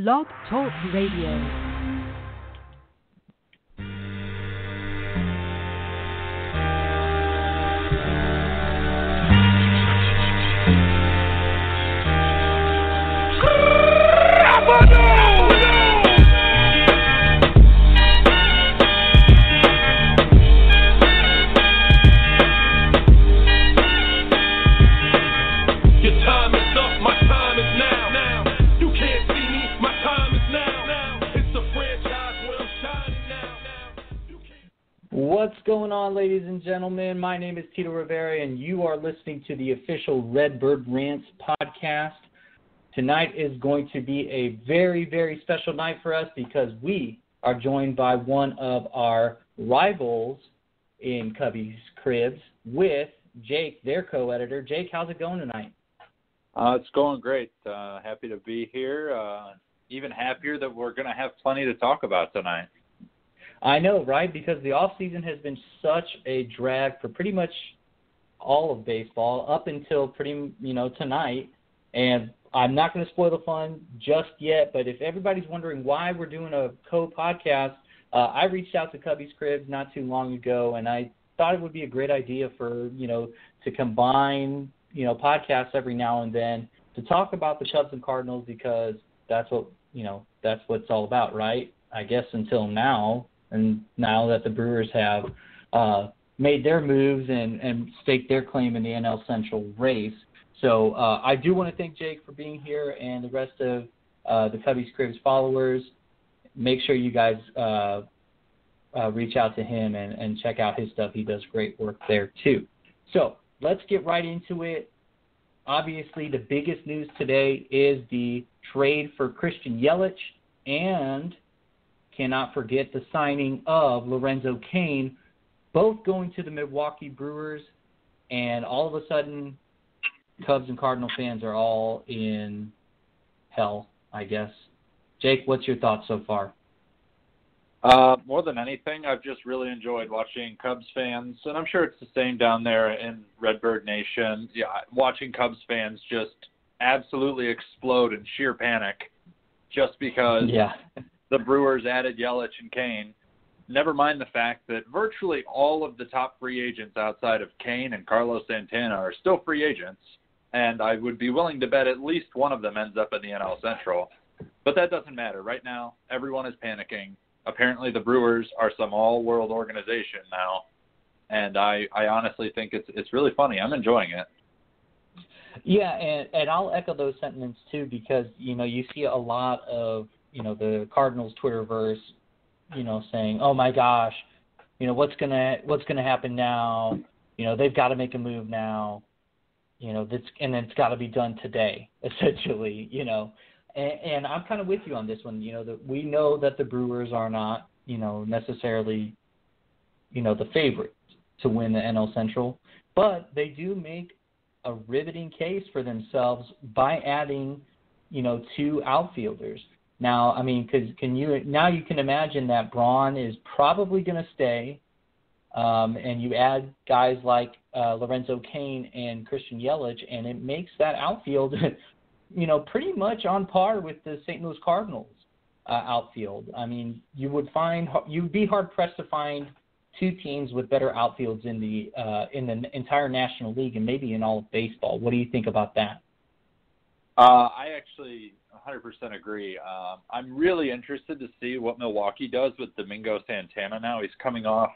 Blog Talk Radio. What's going on, ladies and gentlemen? My name is Tito Rivera, and you are listening to the official Redbird Rants podcast. Tonight is going to be a very, very special night for us because we are joined by one of our rivals in Cubbies Cribs with Jake, their co editor. Jake, how's it going tonight? Uh, it's going great. Uh, happy to be here. Uh, even happier that we're going to have plenty to talk about tonight. I know, right? Because the off season has been such a drag for pretty much all of baseball up until pretty you know tonight. And I'm not going to spoil the fun just yet, but if everybody's wondering why we're doing a co-podcast, uh, I reached out to Cubbies Cribs not too long ago, and I thought it would be a great idea for you know to combine you know podcasts every now and then to talk about the Cubs and Cardinals because that's what you know that's what it's all about, right? I guess until now, and now that the Brewers have uh, made their moves and, and staked their claim in the NL Central race. So uh, I do want to thank Jake for being here and the rest of uh, the Cubbies Cribs followers. Make sure you guys uh, uh, reach out to him and, and check out his stuff. He does great work there too. So let's get right into it. Obviously, the biggest news today is the trade for Christian Yelich and cannot forget the signing of Lorenzo Cain, both going to the Milwaukee Brewers, and all of a sudden, Cubs and Cardinal fans are all in hell, I guess. Jake, what's your thoughts so far? Uh, more than anything, I've just really enjoyed watching Cubs fans, and I'm sure it's the same down there in Redbird Nation. Yeah, watching Cubs fans just absolutely explode in sheer panic, just because Yeah. The Brewers added Yelich and Cain. Never mind the fact that virtually all of the top free agents outside of Cain and Carlos Santana are still free agents, and I would be willing to bet at least one of them ends up in the NL Central. But that doesn't matter. Right now, everyone is panicking. Apparently, the Brewers are some all-world organization now, and I, I honestly think it's it's really funny. I'm enjoying it. Yeah, and, and I'll echo those sentiments too because you know you see a lot of you know the Cardinals Twitterverse, you know, saying, "Oh my gosh, you know what's gonna what's gonna happen now? You know they've got to make a move now. You know that's and it's got to be done today, essentially. You know, and, and I'm kind of with you on this one. You know that we know that the Brewers are not you know necessarily you know the favorites to win the NL Central, but they do make a riveting case for themselves by adding, you know, two outfielders. Now, I mean, cause can you now you can imagine that Braun is probably going to stay, um, and you add guys like uh, Lorenzo Cain and Christian Yelich, and it makes that outfield, you know, pretty much on par with the St. Louis Cardinals uh, outfield. I mean, you would find you'd be hard pressed to find two teams with better outfields in the uh, in the entire National League and maybe in all of baseball. What do you think about that? Uh, I actually 100% agree. Um, I'm really interested to see what Milwaukee does with Domingo Santana now. He's coming off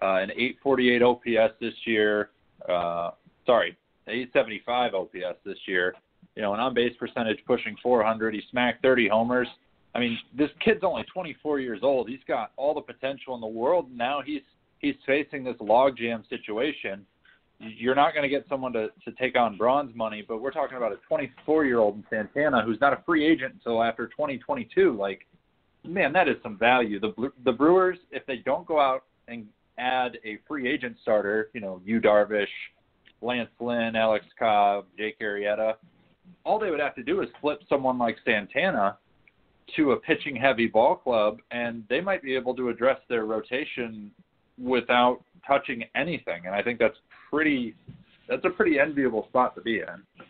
uh, an 848 OPS this year. Uh, sorry, 875 OPS this year. You know, an on base percentage pushing 400. He smacked 30 homers. I mean, this kid's only 24 years old. He's got all the potential in the world. Now he's he's facing this logjam situation. You're not going to get someone to to take on Braun's money, but we're talking about a 24 year old in Santana who's not a free agent until after 2022. Like, man, that is some value. The the Brewers, if they don't go out and add a free agent starter, you know, Yu Darvish, Lance Lynn, Alex Cobb, Jake Arrieta, all they would have to do is flip someone like Santana to a pitching heavy ball club and they might be able to address their rotation without touching anything and I think that's pretty that's a pretty enviable spot to be in.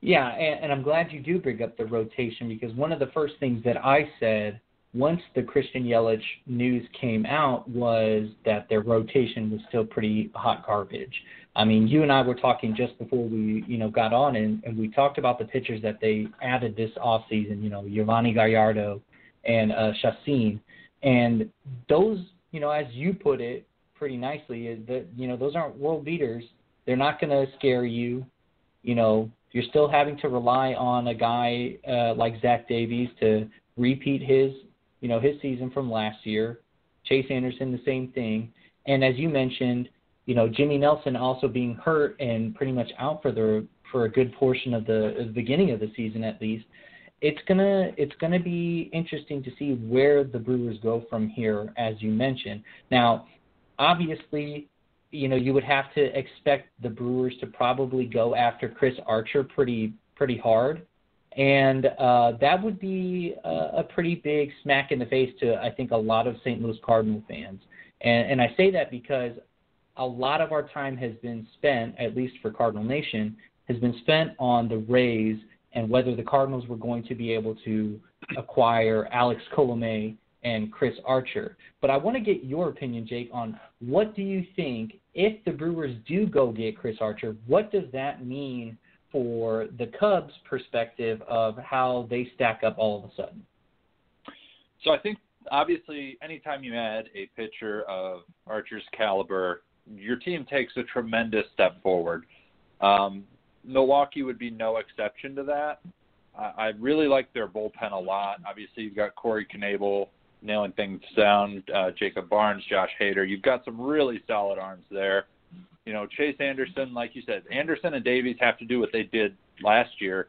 Yeah, and, and I'm glad you do bring up the rotation because one of the first things that I said once the Christian Yelich news came out was that their rotation was still pretty hot garbage. I mean, you and I were talking just before we, you know, got on, and, and we talked about the pitchers that they added this off season. You know, Yovani Gallardo and uh, Chacin, and those, you know, as you put it pretty nicely, is that you know those aren't world beaters. They're not going to scare you. You know, you're still having to rely on a guy uh, like Zach Davies to repeat his, you know, his season from last year. Chase Anderson, the same thing. And as you mentioned, you know, Jimmy Nelson also being hurt and pretty much out for the for a good portion of the, of the beginning of the season at least. It's gonna it's gonna be interesting to see where the Brewers go from here, as you mentioned. Now, obviously, you know, you would have to expect the Brewers to probably go after Chris Archer pretty pretty hard, and uh, that would be a, a pretty big smack in the face to I think a lot of St. Louis Cardinal fans. And, and I say that because a lot of our time has been spent, at least for Cardinal Nation, has been spent on the Rays and whether the Cardinals were going to be able to acquire Alex Colomé and Chris Archer. But I want to get your opinion, Jake, on what do you think if the Brewers do go get Chris Archer, what does that mean for the Cubs' perspective of how they stack up all of a sudden? So I think obviously anytime you add a pitcher of Archer's caliber, your team takes a tremendous step forward. Um, Milwaukee would be no exception to that. I, I really like their bullpen a lot. Obviously, you've got Corey Knebel nailing things down, uh, Jacob Barnes, Josh Hader. You've got some really solid arms there. You know, Chase Anderson, like you said, Anderson and Davies have to do what they did last year.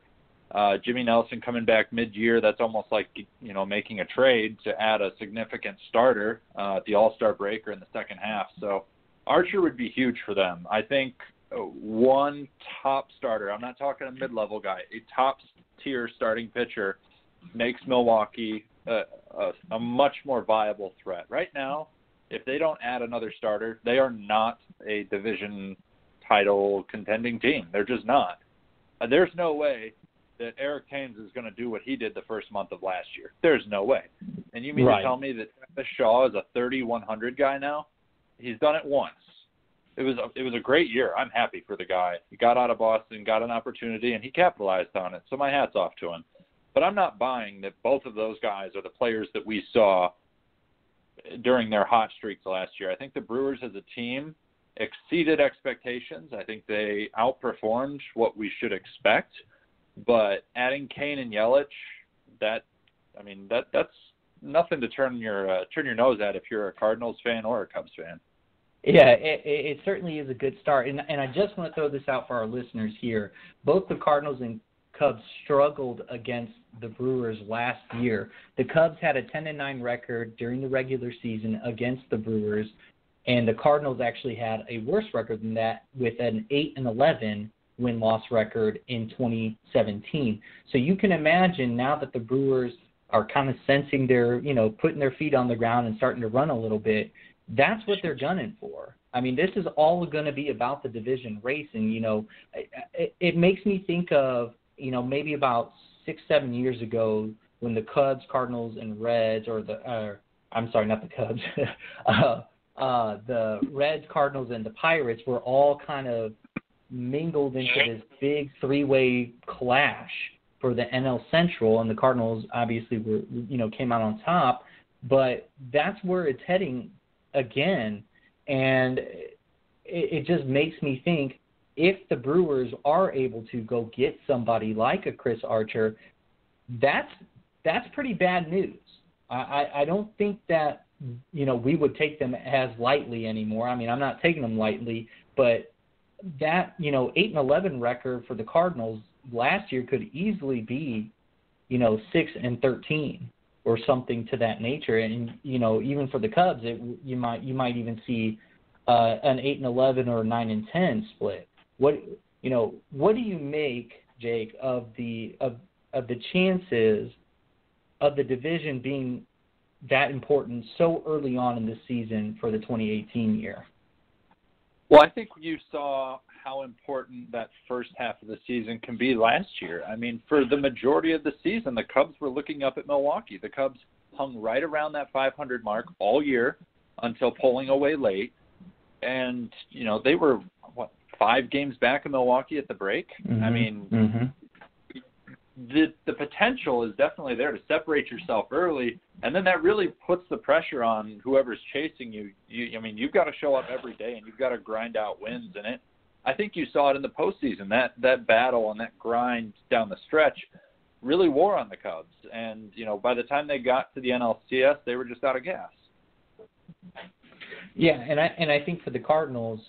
Uh, Jimmy Nelson coming back mid-year, that's almost like you know making a trade to add a significant starter uh, at the All-Star break or in the second half. So Archer would be huge for them. I think uh, one top starter. I'm not talking a mid-level guy. A top tier starting pitcher makes Milwaukee a, a, a much more viable threat. Right now, if they don't add another starter, they are not a division title contending team. They're just not. Uh, there's no way that Eric Thames is going to do what he did the first month of last year. There's no way. And you mean right. to tell me that Travis Shaw is a 3100 guy now? He's done it once. It was a, it was a great year. I'm happy for the guy. He got out of Boston, got an opportunity, and he capitalized on it. So my hats off to him. But I'm not buying that both of those guys are the players that we saw during their hot streaks last year. I think the Brewers as a team exceeded expectations. I think they outperformed what we should expect. But adding Cain and Yelich, that I mean that that's nothing to turn your uh, turn your nose at if you're a Cardinals fan or a Cubs fan. Yeah, it, it certainly is a good start, and and I just want to throw this out for our listeners here. Both the Cardinals and Cubs struggled against the Brewers last year. The Cubs had a 10 and 9 record during the regular season against the Brewers, and the Cardinals actually had a worse record than that with an 8 and 11 win loss record in 2017. So you can imagine now that the Brewers are kind of sensing their, you know, putting their feet on the ground and starting to run a little bit. That's what they're gunning for. I mean, this is all going to be about the division racing. You know, it, it makes me think of you know, maybe about six, seven years ago when the Cubs, Cardinals, and Reds, or the, uh, I'm sorry, not the Cubs, uh, uh, the Reds, Cardinals, and the Pirates were all kind of mingled into this big three-way clash for the NL Central, and the Cardinals obviously were, you know, came out on top. But that's where it's heading again, and it, it just makes me think if the Brewers are able to go get somebody like a Chris Archer, that's that's pretty bad news. I, I, I don't think that you know we would take them as lightly anymore. I mean, I'm not taking them lightly, but that you know eight and eleven record for the Cardinals last year could easily be you know six and thirteen or something to that nature. And you know even for the Cubs, it, you might you might even see uh, an eight and eleven or nine and ten split. What you know? What do you make, Jake, of the of of the chances of the division being that important so early on in the season for the 2018 year? Well, I think you saw how important that first half of the season can be last year. I mean, for the majority of the season, the Cubs were looking up at Milwaukee. The Cubs hung right around that 500 mark all year until pulling away late, and you know they were five games back in Milwaukee at the break. Mm-hmm. I mean, mm-hmm. the the potential is definitely there to separate yourself early, and then that really puts the pressure on whoever's chasing you. You, I mean, you've got to show up every day, and you've got to grind out wins. And it, I think you saw it in the postseason. That that battle and that grind down the stretch really wore on the Cubs. And you know, by the time they got to the NLCS, they were just out of gas. Yeah, and I and I think for the Cardinals,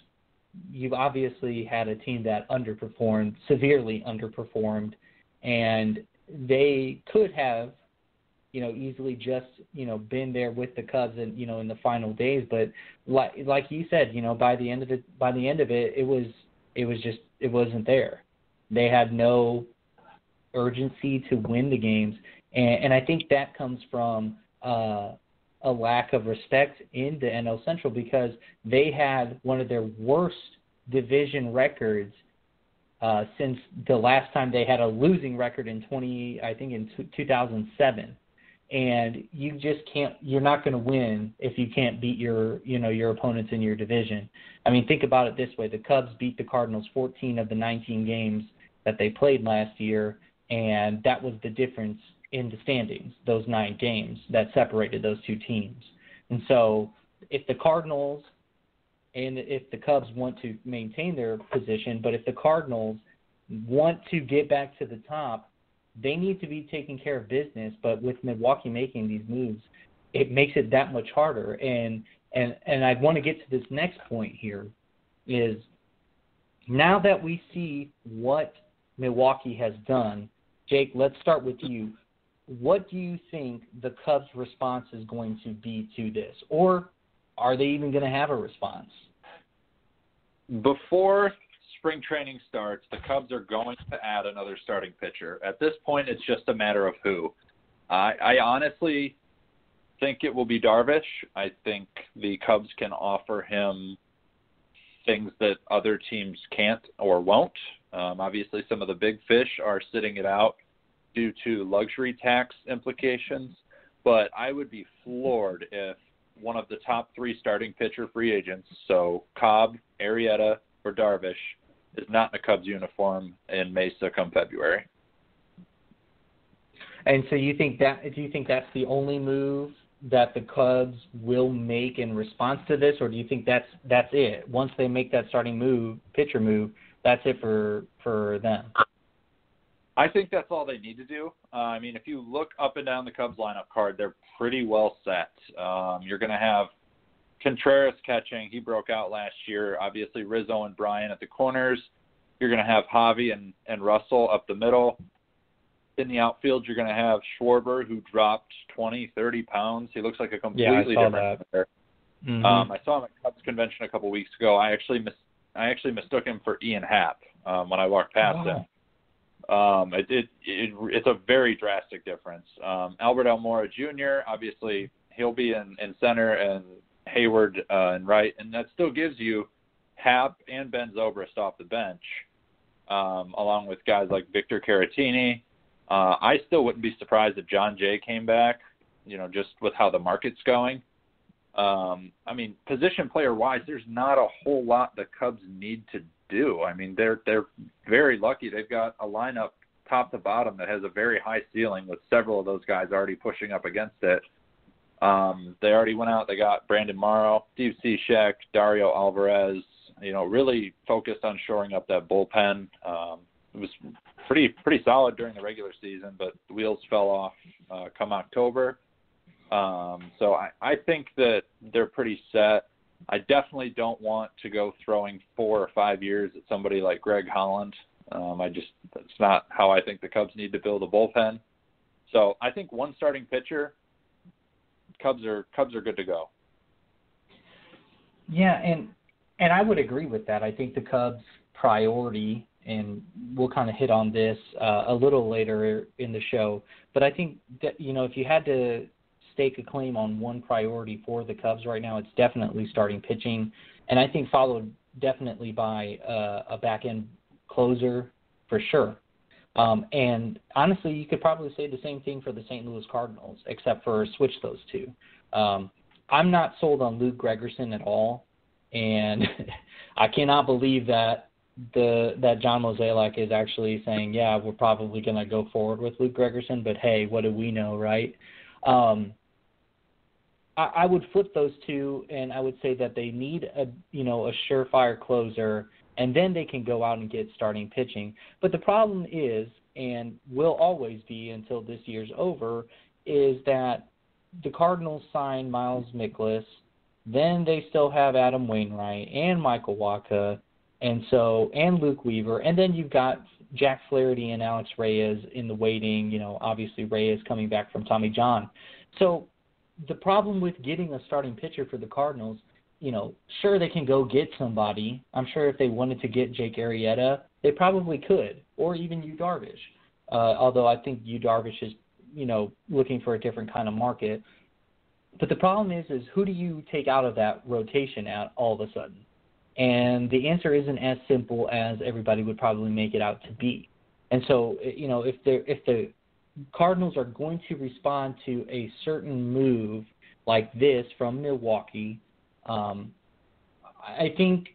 you've obviously had a team that underperformed, severely underperformed, and they could have, you know, easily just you know been there with the Cubs and you know in the final days. But like like you said, you know, by the end of it, by the end of it, it was it was just it wasn't there. They had no urgency to win the games, and, and I think that comes from. Uh, a lack of respect in the NL Central because they had one of their worst division records uh, since the last time they had a losing record in 20, I think in 2007. And you just can't. You're not going to win if you can't beat your, you know, your opponents in your division. I mean, think about it this way: the Cubs beat the Cardinals 14 of the 19 games that they played last year, and that was the difference in the standings, those nine games that separated those two teams. And so if the Cardinals and if the Cubs want to maintain their position, but if the Cardinals want to get back to the top, they need to be taking care of business. But with Milwaukee making these moves, it makes it that much harder. And and and I want to get to this next point here is now that we see what Milwaukee has done, Jake, let's start with you what do you think the Cubs' response is going to be to this? Or are they even going to have a response? Before spring training starts, the Cubs are going to add another starting pitcher. At this point, it's just a matter of who. I, I honestly think it will be Darvish. I think the Cubs can offer him things that other teams can't or won't. Um, obviously, some of the big fish are sitting it out due to luxury tax implications, but I would be floored if one of the top three starting pitcher free agents, so Cobb, Arrieta, or Darvish, is not in a Cubs uniform in Mesa come February. And so you think that do you think that's the only move that the Cubs will make in response to this, or do you think that's that's it? Once they make that starting move, pitcher move, that's it for for them. I think that's all they need to do. Uh, I mean, if you look up and down the Cubs lineup card, they're pretty well set. Um, you're going to have Contreras catching. He broke out last year. Obviously, Rizzo and Bryant at the corners. You're going to have Javi and, and Russell up the middle. In the outfield, you're going to have Schwarber, who dropped 20, 30 pounds. He looks like a completely yeah, different player. Mm-hmm. Um, I saw him at Cubs convention a couple weeks ago. I actually mis- I actually mistook him for Ian Happ um, when I walked past oh. him. Um, it, it, it, it's a very drastic difference. Um, Albert Almora Jr. Obviously, he'll be in, in center and Heyward uh, and right, and that still gives you Happ and Ben Zobrist off the bench, um, along with guys like Victor Caratini. Uh, I still wouldn't be surprised if Jon Jay came back. You know, just with how the market's going. Um, I mean, position player wise, there's not a whole lot the Cubs need to do. I mean, they're they're very lucky. They've got a lineup top to bottom that has a very high ceiling with several of those guys already pushing up against it. Um, they already went out. They got Brandon Morrow, Steve Cishek, Dario Alvarez. You know, really focused on shoring up that bullpen. Um, it was pretty pretty solid during the regular season, but the wheels fell off uh, come October. Um, so I, I think that they're pretty set. I definitely don't want to go throwing four or five years at somebody like Greg Holland. Um, I just that's not how I think the Cubs need to build a bullpen. So I think one starting pitcher, Cubs are Cubs are good to go. Yeah, and and I would agree with that. I think the Cubs' priority, and we'll kind of hit on this uh, a little later in the show. But I think that you know if you had to stake a claim on one priority for the Cubs right now, it's definitely starting pitching, and I think followed definitely by uh, a back end closer for sure. Um, and honestly, you could probably say the same thing for the St. Louis Cardinals, except for switch those two. Um, I'm not sold on Luke Gregerson at all, and I cannot believe that the that John Mozeliak is actually saying, yeah, we're probably going to go forward with Luke Gregerson, but hey, what do we know, right? Um, I, I would flip those two, and I would say that they need a you know a surefire closer and then they can go out and get starting pitching. But the problem is, and will always be until this year's over, is that the Cardinals signed Miles Mikolas, then they still have Adam Wainwright and Michael Wacha, and so and Luke Weaver, and then you've got Jack Flaherty and Alex Reyes in the waiting. You know, obviously Reyes coming back from Tommy John. So the problem with getting a starting pitcher for the Cardinals you know, sure they can go get somebody. I'm sure if they wanted to get Jake Arrieta, they probably could, or even Yu Darvish. Uh, although I think Yu Darvish is, you know, looking for a different kind of market. But the problem is, is who do you take out of that rotation at all of a sudden? And the answer isn't as simple as everybody would probably make it out to be. And so, you know, if they if the Cardinals are going to respond to a certain move like this from Milwaukee, um, I think,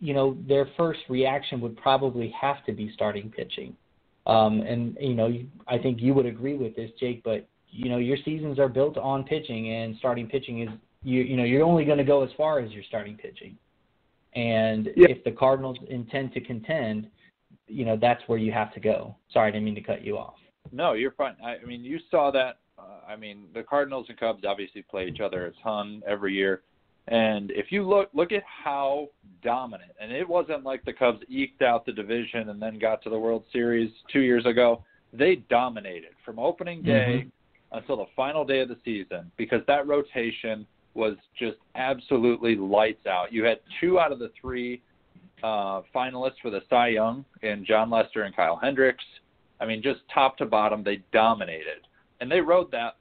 you know, their first reaction would probably have to be starting pitching. Um, and you know, I think you would agree with this, Jake. But you know, your seasons are built on pitching, and starting pitching is you you know you're only going to go as far as your starting pitching. And yeah. if the Cardinals intend to contend, you know that's where you have to go. Sorry, I didn't mean to cut you off. No, you're fine. I, I mean, you saw that. Uh, I mean, the Cardinals and Cubs obviously play each other a ton every year. And if you look look at how dominant, and it wasn't like the Cubs eked out the division and then got to the World Series two years ago. They dominated from opening day mm-hmm. until the final day of the season because that rotation was just absolutely lights out. You had two out of the three uh, finalists for the Cy Young in Jon Lester and Kyle Hendricks. I mean, just top to bottom, they dominated, and they rode that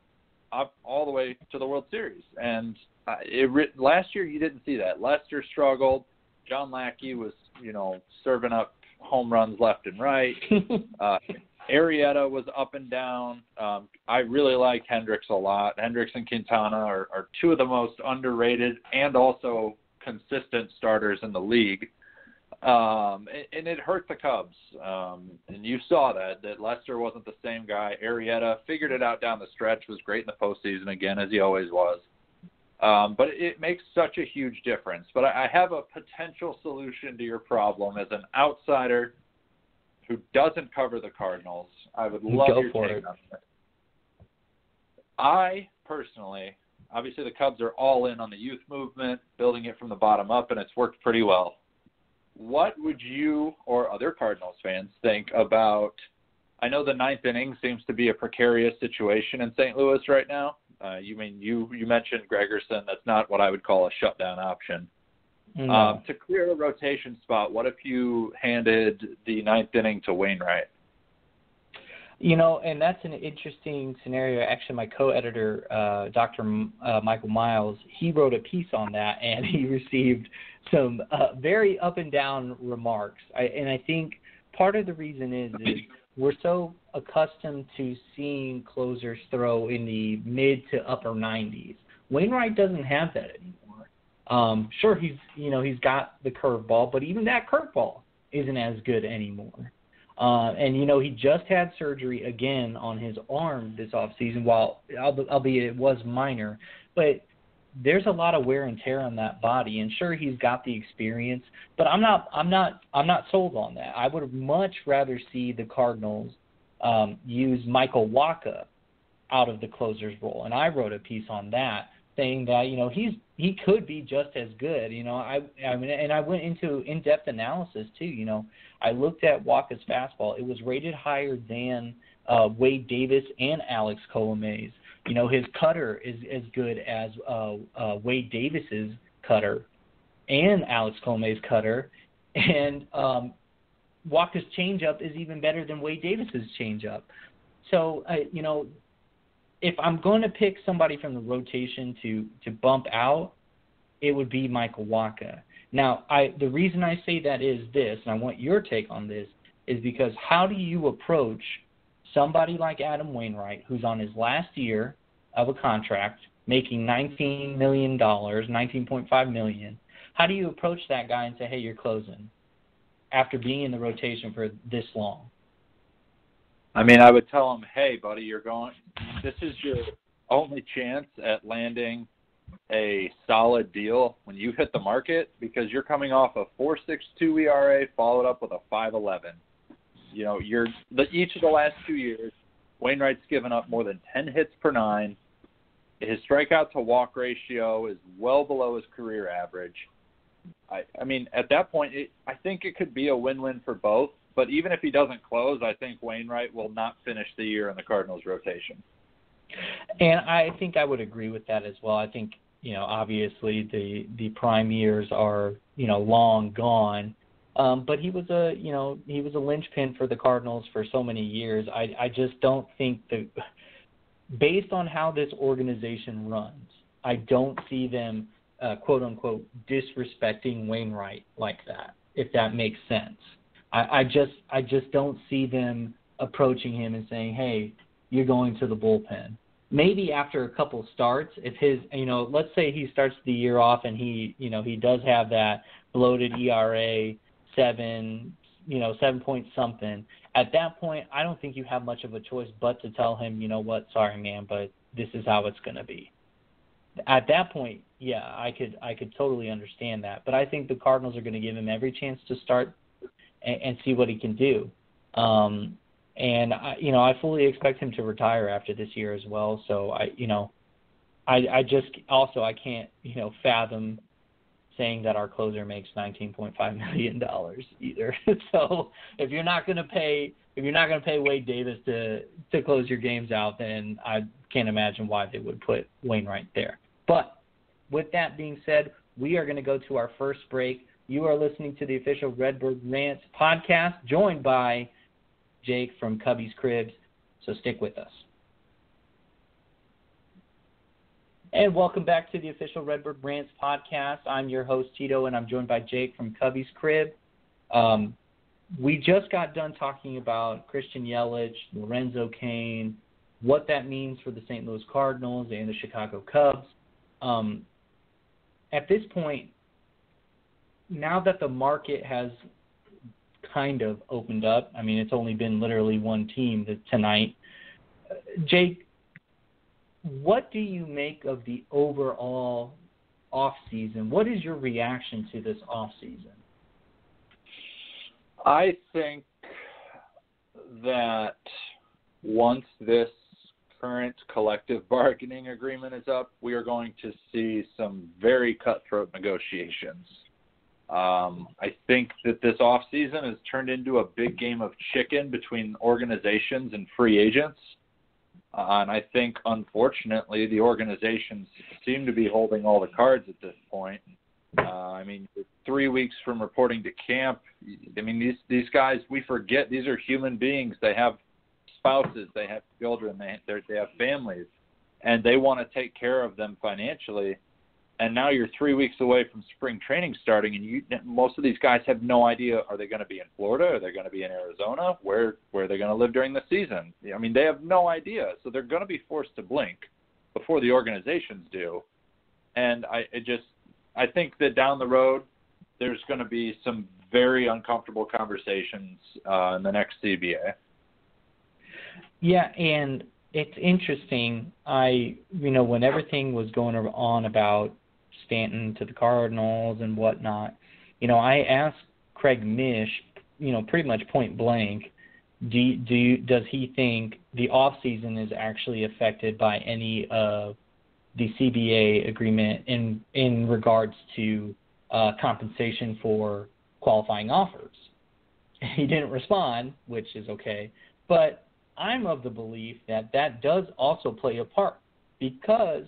up all the way to the World Series. And uh, it, last year you didn't see that. Lester struggled. John Lackey was, you know, serving up home runs left and right. uh, Arrieta was up and down. Um, I really like Hendricks a lot. Hendricks and Quintana are, are two of the most underrated and also consistent starters in the league. Um, and, and it hurt the Cubs. Um, and you saw that that Lester wasn't the same guy. Arrieta figured it out down the stretch. Was great in the postseason again, as he always was. Um, but it makes such a huge difference. But I, I have a potential solution to your problem as an outsider who doesn't cover the Cardinals. I would love Go your for take it. on it. I personally, obviously, the Cubs are all in on the youth movement, building it from the bottom up, and it's worked pretty well. What would you or other Cardinals fans think about? I know the ninth inning seems to be a precarious situation in St. Louis right now. Uh, you mean you you mentioned Gregerson? That's not what I would call a shutdown option. No. Um, to clear a rotation spot, what if you handed the ninth inning to Wainwright? You know, and that's an interesting scenario. Actually, my co-editor, uh, Dr. M- uh, Michael Miles, he wrote a piece on that, and he received some uh, very up and down remarks. I, and I think part of the reason is is we're so accustomed to seeing closers throw in the mid to upper 90s. Wainwright doesn't have that anymore. Um, sure, he's you know he's got the curveball, but even that curveball isn't as good anymore. Uh, and you know he just had surgery again on his arm this off season, while albeit it was minor. But there's a lot of wear and tear on that body and sure he's got the experience but i'm not i'm not i'm not sold on that i would much rather see the cardinals um use michael Wacha out of the closer's role and i wrote a piece on that saying that you know he's he could be just as good you know i i mean and i went into in depth analysis too you know. I looked at Wacha's fastball. It was rated higher than uh wade davis and alex colomés you know, his cutter is as good as uh, uh, Wade Davis's cutter and Alex Colomé's cutter, and um, Wacha's changeup is even better than Wade Davis's changeup. So, uh, you know, if I'm going to pick somebody from the rotation to to bump out, it would be Michael Wacha. Now, I the reason I say that is this, and I want your take on this, is because how do you approach somebody like Adam Wainwright, who's on his last year of a contract, making $19 million, 19.5 million? How do you approach that guy and say, hey, you're closing after being in the rotation for this long? I mean, I would tell him, hey, buddy, you're going. This is your only chance at landing a solid deal when you hit the market because you're coming off a 4.62 ERA followed up with a 5.11. You know, you're the, each of the last two years, Wainwright's given up more than 10 hits per nine. His strikeout to walk ratio is well below his career average. I, I mean, at that point, it, I think it could be a win-win for both. But even if he doesn't close, I think Wainwright will not finish the year in the Cardinals rotation. And I think I would agree with that as well. I think you know obviously the the prime years are you know long gone, um, but he was a you know he was a linchpin for the Cardinals for so many years. I I just don't think that based on how this organization runs, I don't see them uh, quote unquote disrespecting Wainwright like that. If that makes sense, I, I just I just don't see them approaching him and saying, "Hey, you're going to the bullpen." Maybe after a couple starts, if his you know, let's say he starts the year off and he you know he does have that bloated ERA seven, you know, seven point something. At that point, I don't think you have much of a choice but to tell him, you know what, sorry man, but this is how it's going to be. At that point, yeah, I could I could totally understand that. But I think the Cardinals are going to give him every chance to start and, and see what he can do. Um, and I, you know, I fully expect him to retire after this year as well. So I, you know, I I just also I can't you know fathom saying that our closer makes 19.5 million dollars either. so if you're not going to pay if you're not going to pay Wade Davis to to close your games out, then I can't imagine why they would put Wainwright there. But with that being said, we are going to go to our first break. You are listening to the official Redbird Rants podcast, joined by Jake from Cubbies Cribs. So stick with us. And welcome back to the official Redbird Rants podcast. I'm your host, Tito, and I'm joined by Jake from Cubbies Crib. Um, we just got done talking about Christian Yelich, Lorenzo Cain, what that means for the St. Louis Cardinals and the Chicago Cubs. Um, at this point, now that the market has kind of opened up, I mean, it's only been literally one team tonight. Jake, what do you make of the overall off season? What is your reaction to this off season? I think that once this current collective bargaining agreement is up, we are going to see some very cutthroat negotiations. Um, I think that this off season has turned into a big game of chicken between organizations and free agents. Uh, and I think, unfortunately, the organizations seem to be holding all the cards at this point. Uh, I mean, three weeks from reporting to camp. I mean, these these guys, we forget these are human beings. They have spouses, they have children, they they have families, and they want to take care of them financially and now you're three weeks away from spring training starting, and you most of these guys have no idea are they going to be in Florida, are they going to be in Arizona, where where they're going to live during the season. I mean, they have no idea, so they're going to be forced to blink before the organizations do. And I it just I think that down the road there's going to be some very uncomfortable conversations uh, in the next CBA. Yeah, and it's interesting. I, you know, when everything was going on about Stanton to the Cardinals and whatnot. You know, I asked Craig Mish, you know, pretty much point blank, do do does he think the off season is actually affected by any of the CBA agreement in in regards to uh, compensation for qualifying offers? He didn't respond, which is okay, but I'm of the belief that that does also play a part because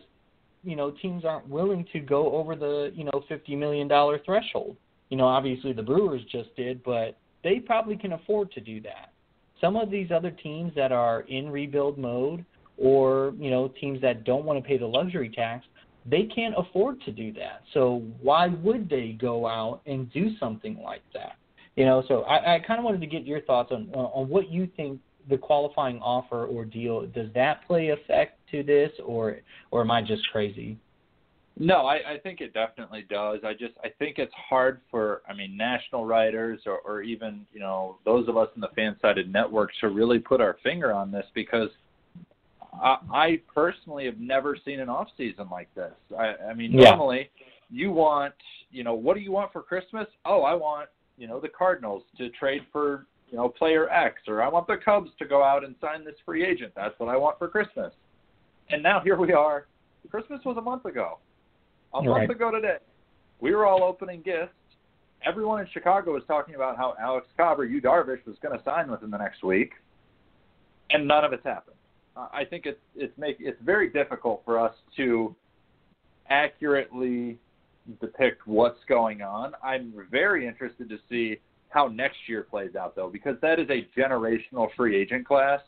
you know teams aren't willing to go over the you know fifty million dollar threshold. You know, obviously the Brewers just did, but they probably can afford to do that. Some of these other teams that are in rebuild mode, or you know teams that don't want to pay the luxury tax, they can't afford to do that. So why would they go out and do something like that? You know, so I, I kind of wanted to get your thoughts on on what you think the qualifying offer or deal does that play effect to this, or or am I just crazy? No, I, I think it definitely does. I just I think it's hard for I mean national writers or, or even you know those of us in the Fansided networks to really put our finger on this because I, I personally have never seen an off season like this. I, I mean Yeah. normally you want you know what do you want for Christmas? Oh, I want you know the Cardinals to trade for you know player X or I want the Cubs to go out and sign this free agent. That's what I want for Christmas. And now here we are. Christmas was a month ago. A month Right. ago today. We were all opening gifts. Everyone in Chicago was talking about how Alex Cobb or Yu Darvish was going to sign within the next week, and none of it's happened. Uh, I think it's it's make it's very difficult for us to accurately depict what's going on. I'm very interested to see how next year plays out though, because that is a generational free agent class.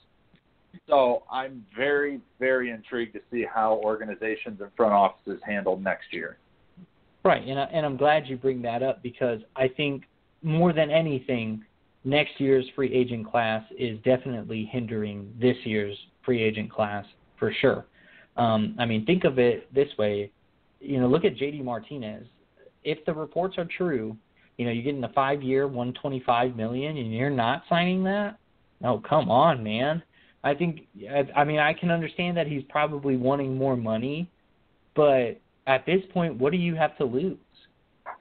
So I'm very, very intrigued to see how organizations and front offices handle next year. Right, and I, and I'm glad you bring that up because I think more than anything, next year's free agent class is definitely hindering this year's free agent class for sure. Um, I mean, think of it this way. You know, look at JD Martinez. If the reports are true, you know, you're getting a five-year, 125 million, and you're not signing that. No, come on, man. I think. I, mean, I can understand that he's probably wanting more money, but at this point, what do you have to lose?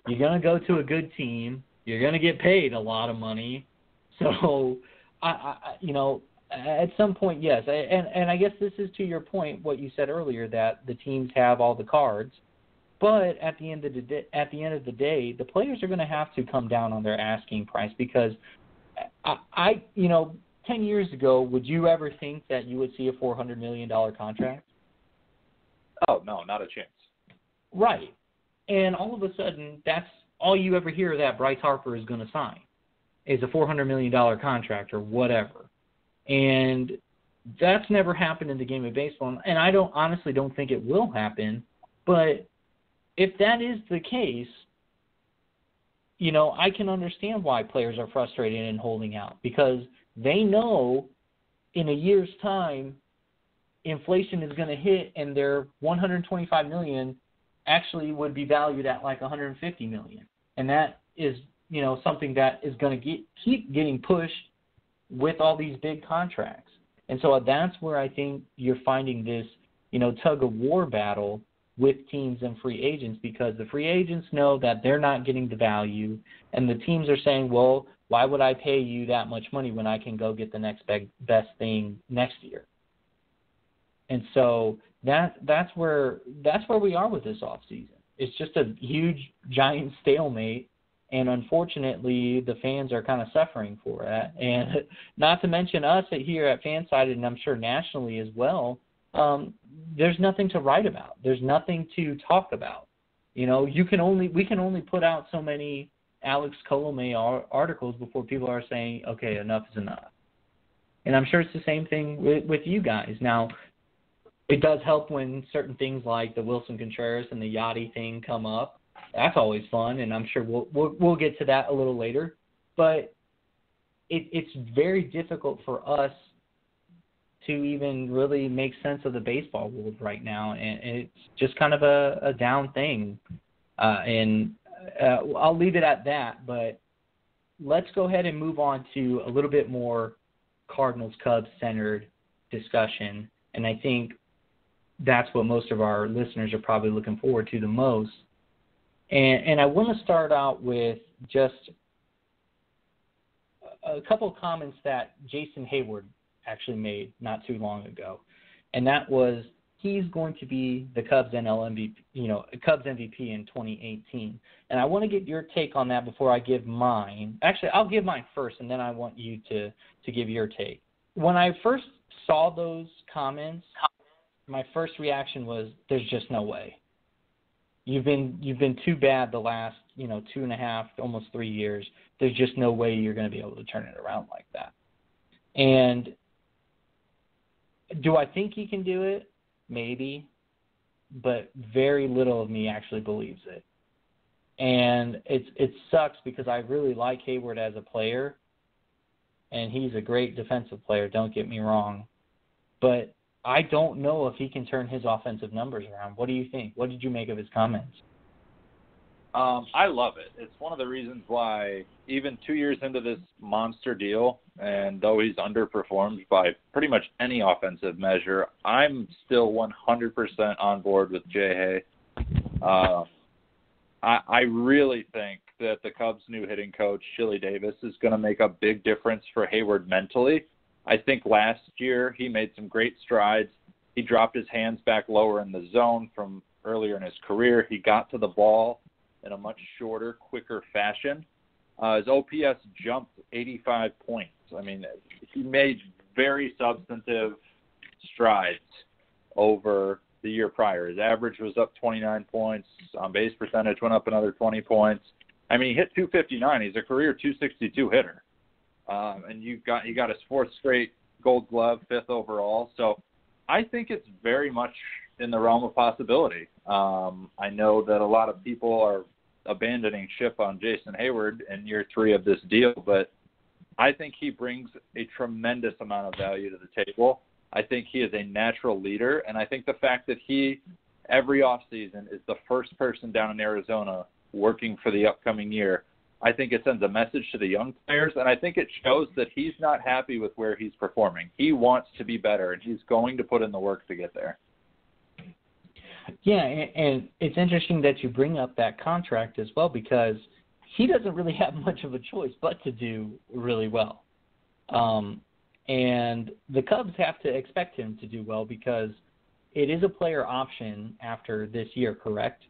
You're to go to a good team. You're to get paid a lot of money. So, I, I, you know, at some point, yes. And and I guess this is to your point, what you said earlier, that the teams have all the cards. But at the end of the day, at the end of the day, the players are going to have to come down on their asking price because I, I, you know, ten years ago, would you ever think that you would see a four hundred million dollar contract? Oh no, not a chance. Right. And all of a sudden, that's all you ever hear that Bryce Harper is going to sign is a $400 million contract or whatever. And that's never happened in the game of baseball. And I don't honestly don't think it will happen. But if that is the case, you know, I can understand why players are frustrated and holding out because they know in a year's time inflation is going to hit and their 125 million actually would be valued at like 150 million, and that is you know something that is going to get keep getting pushed with all these big contracts, and so that's where I think you're finding this you know tug of war battle with teams and free agents because the free agents know that they're not getting the value, and the teams are saying, well, why would I pay you that much money when I can go get the next beg- best thing next year? And so that that's where that's where we are with this off season. It's just a huge giant stalemate and unfortunately the fans are kind of suffering for it. And not to mention us here at Fansided and I'm sure nationally as well, um, there's nothing to write about. There's nothing to talk about. You know, you can only we can only put out so many Alex Colomé articles before people are saying, okay, enough is enough. And I'm sure it's the same thing with, with you guys. Now, it does help when certain things like the Willson Contreras and the Yachty thing come up. That's always fun, and I'm sure we'll we'll, we'll get to that a little later. But it, it's very difficult for us to even really make sense of the baseball world right now, and it's just kind of a, a down thing. Uh, and uh, I'll leave it at that. But let's go ahead and move on to a little bit more Cardinals Cubs centered discussion, and I think that's what most of our listeners are probably looking forward to the most. And, and I want to start out with just a couple of comments that Jason Heyward actually made not too long ago, and that was he's going to be the Cubs NL MVP, you know, Cubs MVP in 2018. And I want to get your take on that before I give mine. Actually, I'll give mine first, and then I want you to to give your take. When I first saw those comments, my first reaction was, "There's just no way." You've been you've been too bad the last you know two and a half, almost three years. There's just no way you're going to be able to turn it around like that. And do I think he can do it? Maybe. but very little of me actually believes it. And it's it sucks because I really like Heyward as a player, and he's a great defensive player. Don't get me wrong, but I don't know if he can turn his offensive numbers around. What do you think? What did you make of his comments? Um, I love it. It's one of the reasons why, even two years into this monster deal, and though he's underperformed by pretty much any offensive measure, I'm still 100% on board with Jay Hay. Uh, I, I really think that the Cubs' new hitting coach, Chili Davis, is going to make a big difference for Heyward mentally. I think last year he made some great strides. He dropped his hands back lower in the zone from earlier in his career. He got to the ball in a much shorter, quicker fashion. Uh, his OPS jumped 85 points. I mean, he made very substantive strides over the year prior. His average was up 29 points. On base percentage went up another 20 points. I mean, he hit 259. He's a career 262 hitter, um, and you got he got his fourth straight Gold Glove, fifth overall. So I think it's very much in the realm of possibility. Um, I know that a lot of people are abandoning ship on Jason Heyward in year three of this deal, but I think he brings a tremendous amount of value to the table. I think he is a natural leader, and I think the fact that he every offseason is the first person down in Arizona working for the upcoming year, I think it sends a message to the young players, and I think it shows that he's not happy with where he's performing. He wants to be better, and he's going to put in the work to get there. Yeah, and it's interesting that you bring up that contract as well because he doesn't really have much of a choice but to do really well. Um, and the Cubs have to expect him to do well because it is a player option after this year, correct?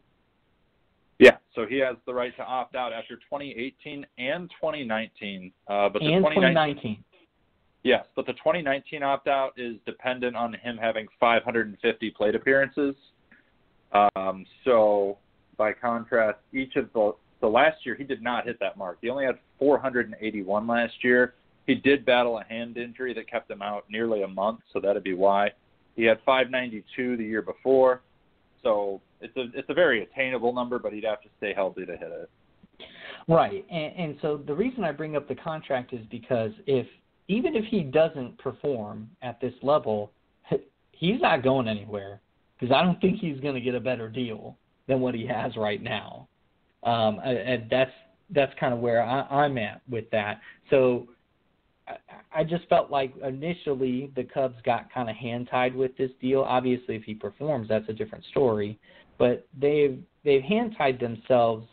Yeah, so he has the right to opt out after 2018 and 2019. Uh, but the and 2019, 2019. Yes, but the 2019 opt out is dependent on him having 550 plate appearances. Um, so, by contrast, each of the the last year he did not hit that mark. He only had 481 last year. He did battle a hand injury that kept him out nearly a month, so that'd be why. He had 592 the year before, so it's a it's a very attainable number, but he'd have to stay healthy to hit it. Right, and, and so the reason I bring up the contract is because if even if he doesn't perform at this level, he's not going anywhere because I don't think he's going to get a better deal than what he has right now. Um, and that's that's kind of where I, I'm at with that. So I, I just felt like initially the Cubs got kind of hand tied with this deal. Obviously, if he performs, that's a different story. But they've they've hand tied themselves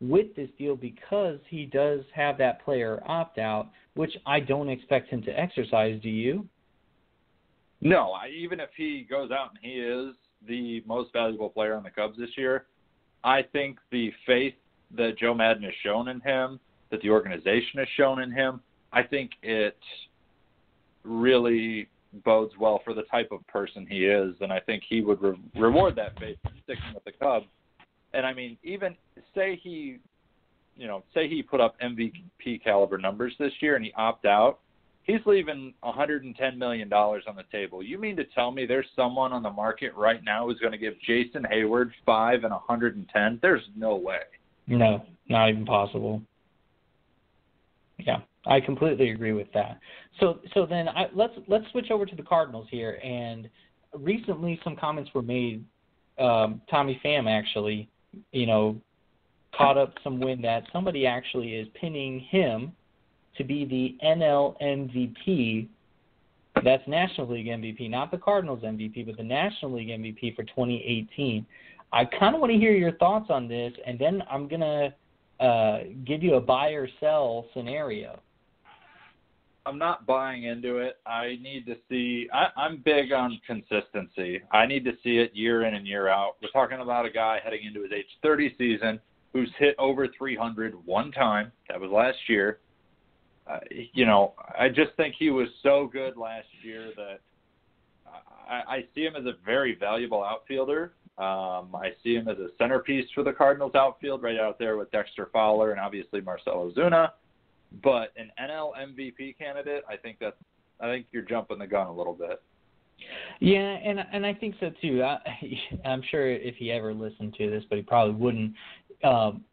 with this deal because he does have that player opt out, which I don't expect him to exercise. Do you? No, I, even if he goes out and he is the most valuable player on the Cubs this year, I think the faith that Joe Maddon has shown in him, that the organization has shown in him, I think it really bodes well for the type of person he is, and I think he would re- reward that faith sticking with the Cubs. And I mean, even say he, you know, say he put up MVP caliber numbers this year and he opt out, he's leaving 110 million dollars on the table. You mean to tell me there's someone on the market right now who's going to give Jason Heyward five and 110? There's no way. No, not even possible. Yeah, I completely agree with that. So, so then I, let's let's switch over to the Cardinals here. And recently, some comments were made. Um, Tommy Pham actually, you know, caught up some wind that somebody actually is pinning him to be the NL MVP. That's National League MVP, not the Cardinals MVP, but the National League MVP for 2018. I kind of want to hear your thoughts on this, and then I'm gonna uh, give you a buy or sell scenario. I'm not buying into it. I need to see. I, I'm big on consistency. I need to see it year in and year out. We're talking about a guy heading into his age 30 season who's hit over 300 one time. That was last year you know, I just think he was so good last year that I, I see him as a very valuable outfielder. Um, I see him as a centerpiece for the Cardinals outfield, right out there with Dexter Fowler and obviously Marcell Ozuna. But an NL MVP candidate, I think that's I think you're jumping the gun a little bit. Yeah, and and I think so too. I, I'm sure if he ever listened to this, but he probably wouldn't. Um,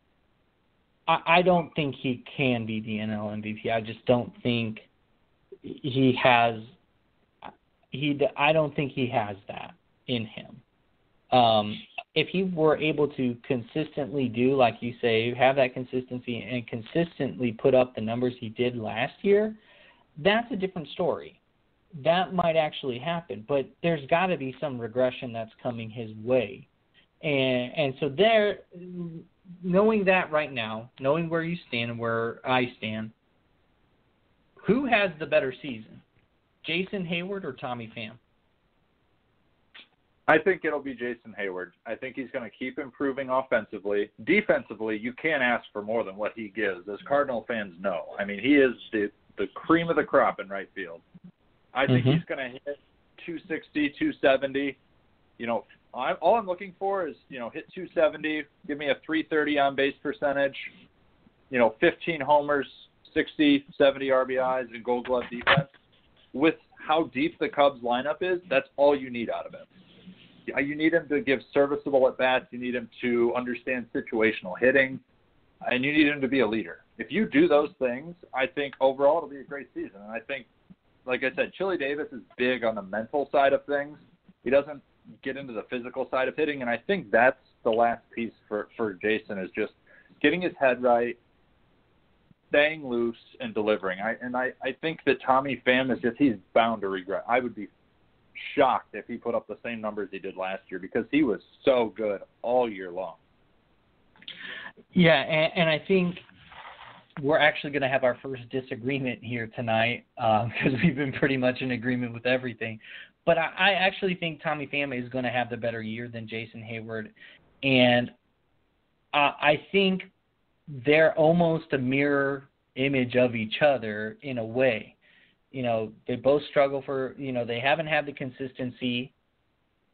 I, don't think he can be the NL MVP. I just don't think he has. He I don't think he has that in him. Um, if he were able to consistently do, like you say, have that consistency and consistently put up the numbers he did last year, that's a different story. That might actually happen, but there's got to be some regression that's coming his way, and and so there, knowing that right now, knowing where you stand and where I stand, who has the better season, Jason Heyward or Tommy Pham? I think it'll be Jason Heyward. I think he's going to keep improving offensively. Defensively, you can't ask for more than what he gives, as Cardinal fans know. I mean, he is the the cream of the crop in right field. I think Mhm. he's going to hit 260, 270. You know, I, all I'm looking for is you know hit 270, give me a 330 on base percentage, you know, 15 homers, 60, 70 RBIs, and Gold Glove defense. With how deep the Cubs lineup is, that's all you need out of him. You need him to give serviceable at bats. You need him to understand situational hitting, and you need him to be a leader. If you do those things, I think overall it'll be a great season. And I think, like I said, Chili Davis is big on the mental side of things. He doesn't get into the physical side of hitting, and I think that's the last piece for for Jason is just getting his head right, staying loose, and delivering. I and I I think that Tommy Pham is just he's bound to regret. I would be shocked if he put up the same numbers he did last year because he was so good all year long. Yeah, and, and I think we're actually going to have our first disagreement here tonight because we've been pretty much in agreement with everything. But I, I actually think Tommy Pham is going to have the better year than Jason Heyward, and uh, I think they're almost a mirror image of each other in a way. You know, they both struggle for. You know, they haven't had the consistency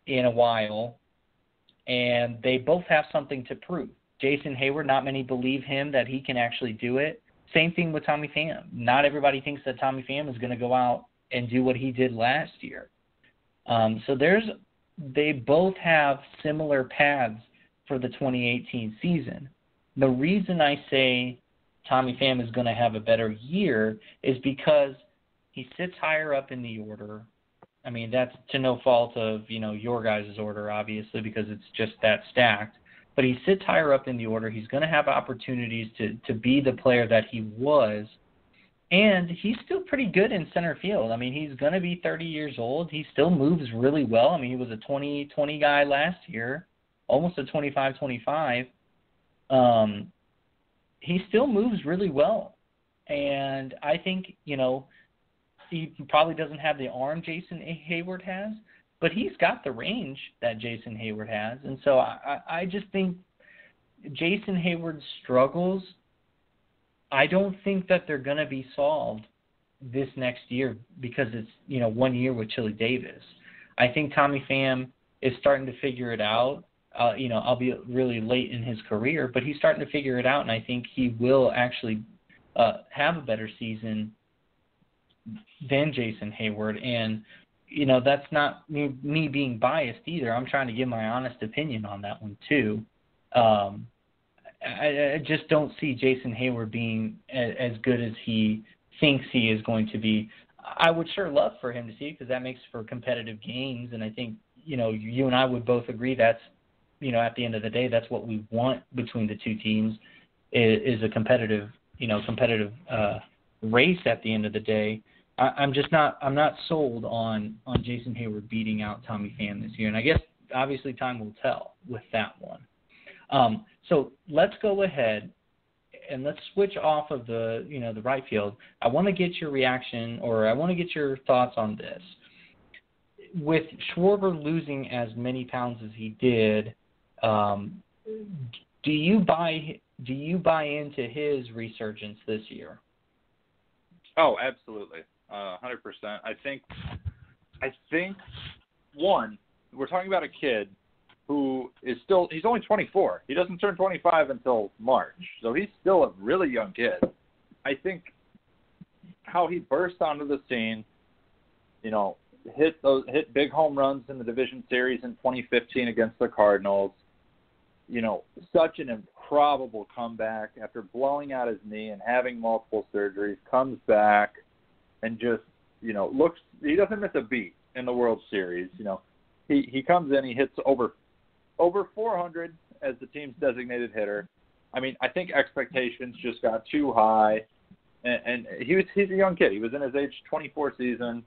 in a while, and they both have something to prove. Jason Heyward, not many believe him that he can actually do it. Same thing with Tommy Pham. Not everybody thinks that Tommy Pham is going to go out and do what he did last year. Um, so there's they both have similar paths for the 2018 season. The reason I say Tommy Pham is going to have a better year is because he sits higher up in the order. I mean, that's to no fault of you know your guys' order, obviously, because it's just that stacked but he sits higher up in the order. He's going to have opportunities to to be the player that he was, and he's still pretty good in center field. I mean, he's going to be 30 years old. He still moves really well. I mean, he was a 20 20 guy last year, almost a 25 25. Um, he still moves really well, and I think you know he probably doesn't have the arm Jason Heyward has, but he's got the range that Jason Heyward has, and so I, I just think Jason Heyward's struggles. I don't think that they're going to be solved this next year because it's you know one year with Chili Davis. I think Tommy Pham is starting to figure it out. Uh, you know, I'll be really late in his career, but he's starting to figure it out, and I think he will actually uh, have a better season than Jason Heyward. And you know that's not me, me being biased either. I'm trying to give my honest opinion on that one too. Um, I, I just don't see Jason Heyward being as, as good as he thinks he is going to be. I would sure love for him to see because that makes for competitive games, and I think you know you and I would both agree that's you know at the end of the day that's what we want between the two teams is, is a competitive you know competitive uh, race at the end of the day. I, I'm just not I'm not sold on on Jason Heyward beating out Tommy Pham this year, and I guess obviously time will tell with that one. Um, so let's go ahead and let's switch off of the you know the right field. I want to get your reaction, or I want to get your thoughts on this. With Schwarber losing as many pounds as he did, um, do you buy do you buy into his resurgence this year? Oh, absolutely, uh, hundred percent. I think, I think, one, we're talking about a kid who is still he's only 24. He doesn't turn 25 until March, so he's still a really young kid. I think how he burst onto the scene, you know, hit those hit big home runs in the division series in 2015 against the Cardinals. You know, such an improbable comeback after blowing out his knee and having multiple surgeries. Comes back and just you know looks. He doesn't miss a beat in the World Series. You know, he he comes in, he hits over over 400 as the team's designated hitter. I mean, I think expectations just got too high, and, and he was he's a young kid. He was in his age 24 season.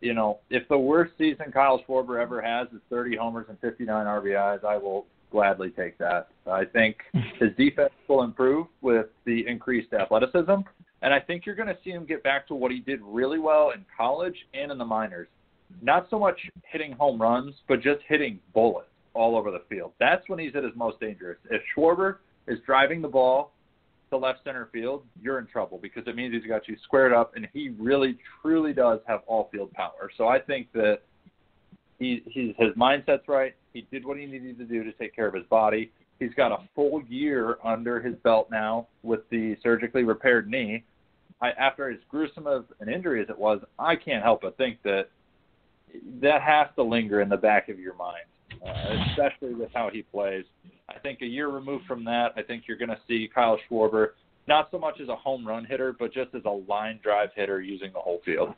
You know, if the worst season Kyle Schwarber ever has is 30 homers and 59 RBIs, I will gladly take that. I think his defense will improve with the increased athleticism, and I think you're going to see him get back to what he did really well in college and in the minors. Not so much hitting home runs, but just hitting bullets all over the field. That's when he's at his most dangerous. If Schwarber is driving the ball to left center field, you're in trouble because it means he's got you squared up, and he really truly does have all field power. So I think that he he's his mindset's right. He did what he needed to do to take care of his body. He's got a full year under his belt now with the surgically repaired knee. I, after as gruesome of an injury as it was, I can't help but think that that has to linger in the back of your mind, uh, especially with how he plays. I think a year removed from that, I think you're going to see Kyle Schwarber not so much as a home run hitter, but just as a line drive hitter using the whole field.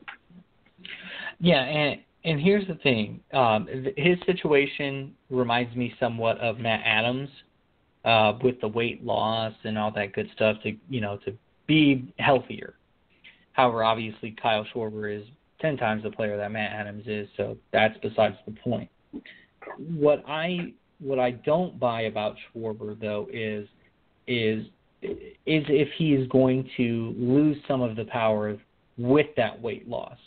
Yeah, and and here's the thing, um, his situation reminds me somewhat of Matt Adams uh, with the weight loss and all that good stuff to you know to be healthier. However, obviously Kyle Schwarber is ten times the player that Matt Adams is, so that's besides the point. What I what I don't buy about Schwarber though is is is if he is going to lose some of the power with that weight loss.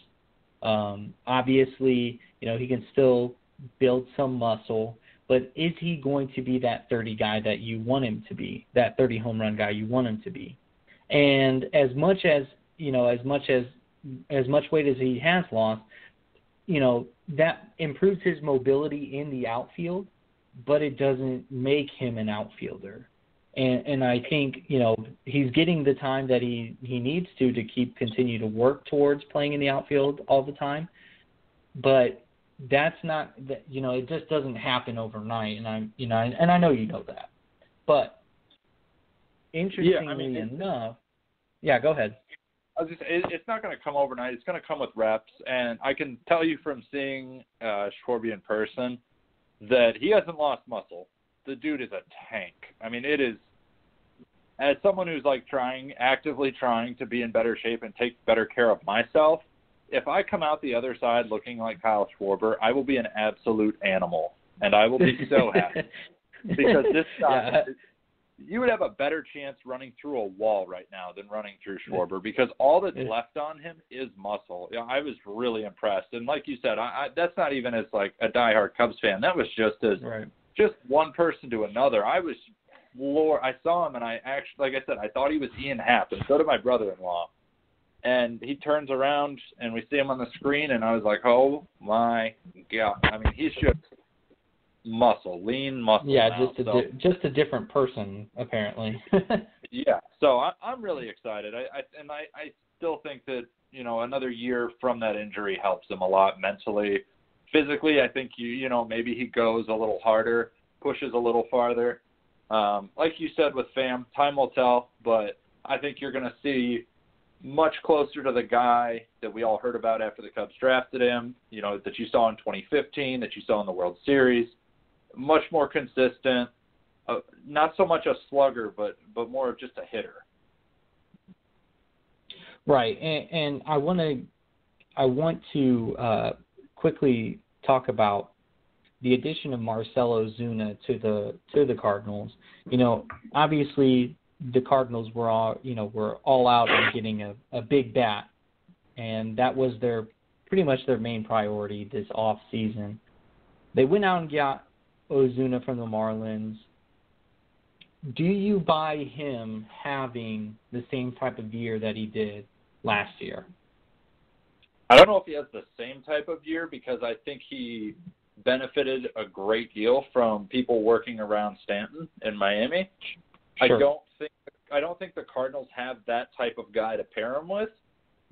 Um, obviously, you know he can still build some muscle, but is he going to be that 30 guy that you want him to be, that 30 home run guy you want him to be? And as much as you know, as much as as much weight as he has lost, you know that improves his mobility in the outfield but it doesn't make him an outfielder. And and I think you know he's getting the time that he he needs to to keep continue to work towards playing in the outfield all the time, but that's not that you know it just doesn't happen overnight. And I'm you know and I know you know that, but interestingly yeah, I mean, enough, yeah, go ahead. I was just, it, it's not going to come overnight. It's going to come with reps, and I can tell you from seeing uh, Schwarber in person that he hasn't lost muscle. The dude is a tank. I mean, it is. As someone who's like trying, actively trying to be in better shape and take better care of myself, if I come out the other side looking like Kyle Schwarber, I will be an absolute animal, and I will be so happy because this guy, yeah. You would have a better chance running through a wall right now than running through Schwarber because all that's left on him is muscle. You know, I was really impressed, and like you said, I, I, that's not even as like a diehard Cubs fan. That was just as right. just one person to another. I was floor. I saw him, and I actually, like I said, I thought he was Ian Happ, and so did my brother-in-law. And he turns around, and we see him on the screen, and I was like, "Oh my god!" I mean, he's just muscle, lean muscle. Yeah, now, just a so. di- just a different person apparently. Yeah, so I, I'm really excited. I, I and I, I still think that you know another year from that injury helps him a lot mentally, physically. I think you you know maybe he goes a little harder, pushes a little farther. Um, like you said with Pham, time will tell, but I think you're going to see much closer to the guy that we all heard about after the Cubs drafted him. You know that you saw in 2015, that you saw in the World Series. Much more consistent uh, not so much a slugger, but but more of just a hitter. Right, and, and I want to I want to uh, quickly talk about the addition of Marcell Ozuna to the to the Cardinals. You know, obviously the Cardinals were all you know were all out and getting a, a big bat, and that was their pretty much their main priority this off season. They went out and got Ozuna from the Marlins do you buy him having the same type of year that he did last year? I don't know if he has the same type of year because I think he benefited a great deal from people working around Stanton in Miami. Sure. I don't think I don't think the Cardinals have that type of guy to pair him with,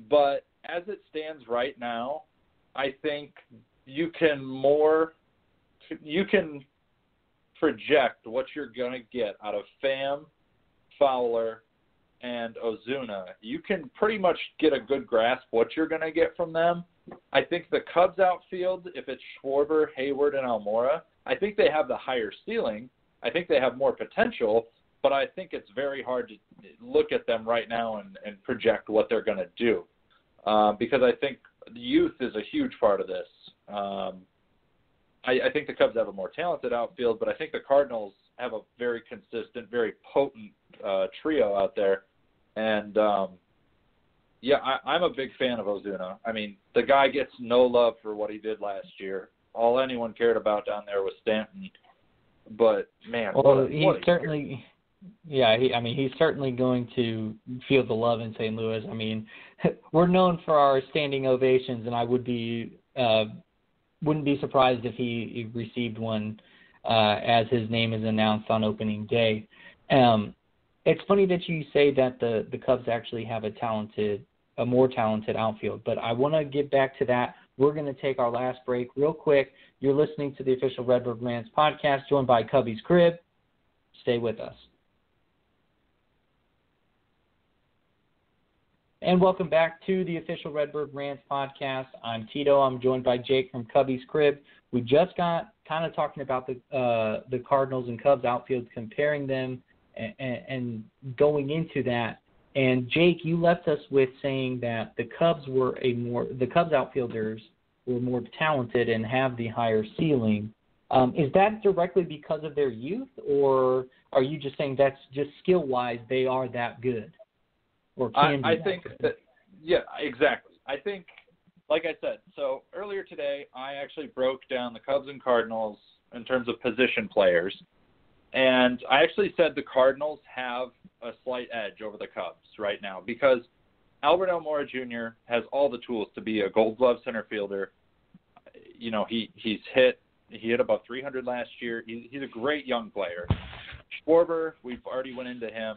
but as it stands right now, I think you can more you can project what you're going to get out of Pham, Fowler, and Ozuna. You can pretty much get a good grasp what you're going to get from them. I think the Cubs outfield, if it's Schwarber, Heyward, and Almora, I think they have the higher ceiling. I think they have more potential, but I think it's very hard to look at them right now and, and project what they're going to do uh, because I think youth is a huge part of this. Um, I, I think the Cubs have a more talented outfield, but I think the Cardinals have a very consistent, very potent uh, trio out there. And um, yeah, I, I'm a big fan of Ozuna. I mean, the guy gets no love for what he did last year. All anyone cared about down there was Stanton. But man, well, what a, he's certainly. year. Yeah, he, I mean, he's certainly going to feel the love in St. Louis. I mean, we're known for our standing ovations, and I would be uh, wouldn't be surprised if he, received one uh, as his name is announced on opening day. Um, it's funny that you say that the the Cubs actually have a talented, a more talented outfield, but I want to get back to that. We're going to take our last break real quick. You're listening to the official Redbird Rants podcast, joined by Cubbies Crib. Stay with us. And welcome back to the official Redbird Rants podcast. I'm Tito. I'm joined by Jake from Cubbies Crib. We just got kind of talking about the uh, the Cardinals and Cubs outfields, comparing them and, and going into that. And Jake, you left us with saying that the Cubs were a more the Cubs outfielders were more talented and have the higher ceiling. Um, is that directly because of their youth, or are you just saying that's just skill wise they are that good? Or I, can be I think that yeah, exactly. I think, like I said, so earlier today I actually broke down the Cubs and Cardinals in terms of position players, and I actually said the Cardinals have a slight edge over the Cubs right now because Albert Almora Jr. has all the tools to be a Gold Glove center fielder. You know, he he's hit he hit about 300 last year. He, he's a great young player. Schwarber, we've already went into him.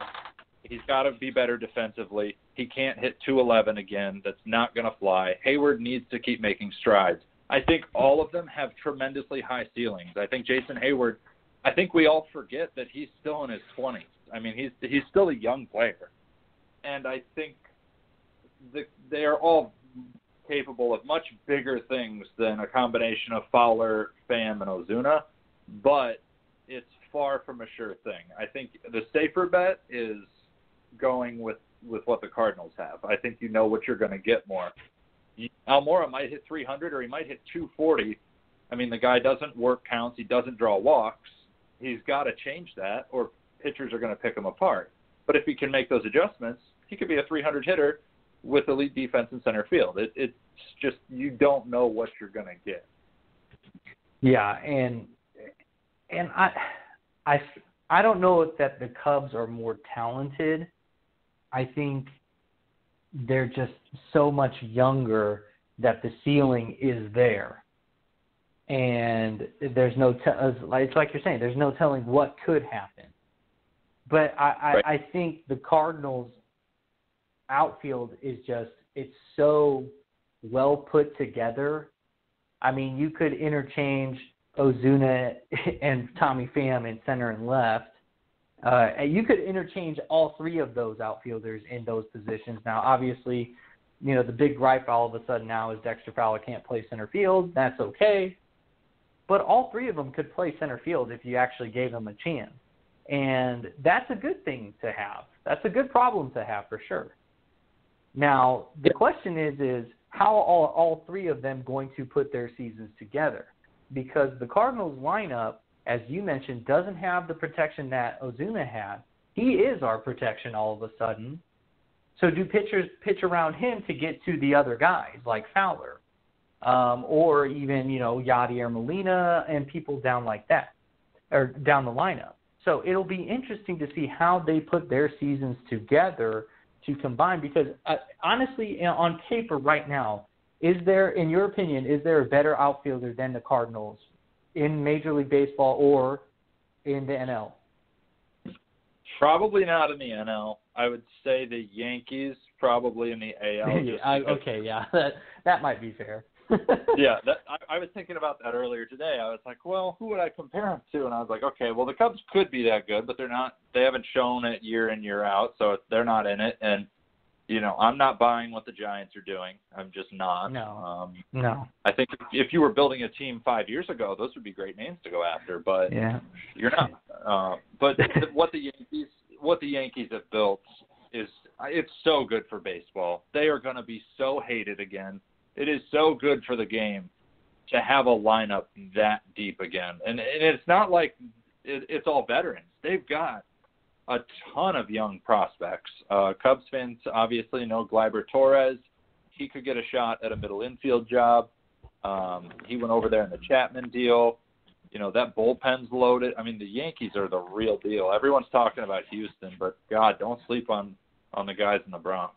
He's got to be better defensively. He can't hit 211 again. That's not going to fly. Heyward needs to keep making strides. I think all of them have tremendously high ceilings. I think Jason Heyward. I think we all forget that he's still in his 20s. I mean, he's he's still a young player, and I think the, they are all capable of much bigger things than a combination of Fowler, Pham, and Ozuna, but it's far from a sure thing. I think the safer bet is going with with what the Cardinals have. I think you know what you're going to get more. Almora might hit 300 or he might hit 240. I mean, the guy doesn't work counts. He doesn't draw walks. He's got to change that, or pitchers are going to pick him apart. But if he can make those adjustments, he could be a 300 hitter with elite defense in center field. It, it's just you don't know what you're going to get. Yeah, and and I I I don't know that the Cubs are more talented. I think they're just so much younger that the ceiling is there. And there's no te- it's like you're saying there's no telling what could happen. But I I, Right. I think the Cardinals outfield is just it's so well put together. I mean, you could interchange Ozuna and Tommy Pham in center and left. Uh, you could interchange all three of those outfielders in those positions. Now, obviously, you know the big gripe all of a sudden now is Dexter Fowler can't play center field. That's okay, but all three of them could play center field if you actually gave them a chance, and that's a good thing to have. That's a good problem to have for sure. Now, the question is is how are all, all three of them going to put their seasons together? Because the Cardinals lineup, as you mentioned, doesn't have the protection that Ozuna had. He is our protection all of a sudden. So do pitchers pitch around him to get to the other guys like Fowler, um, or even you know Yadier Molina and people down like that, or down the lineup. So it'll be interesting to see how they put their seasons together to combine because uh, honestly on paper right now is there in your opinion is there a better outfielder than the Cardinals in Major League Baseball or in the NL? Probably not in the NL. I would say the Yankees probably in the AL. just I, okay, yeah, that that might be fair. yeah, that, I, I was thinking about that earlier today. I was like, well, who would I compare him to? And I was like, okay, well, the Cubs could be that good, but they're not. They haven't shown it year in year out, so they're not in it. And you know, I'm not buying what the Giants are doing. I'm just not. No. Um, no. I think if you were building a team five years ago, those would be great names to go after. But Yeah. you're not. Uh, but what the Yankees, what the Yankees have built is it's so good for baseball. They are going to be so hated again. It is so good for the game to have a lineup that deep again. And, and it's not like it, it's all veterans. They've got a ton of young prospects. Uh, Cubs fans obviously know Gleyber Torres. He could get a shot at a middle infield job. Um, he went over there in the Chapman deal. You know that bullpen's loaded. I mean, the Yankees are the real deal. Everyone's talking about Houston, but God, don't sleep on on the guys in the Bronx.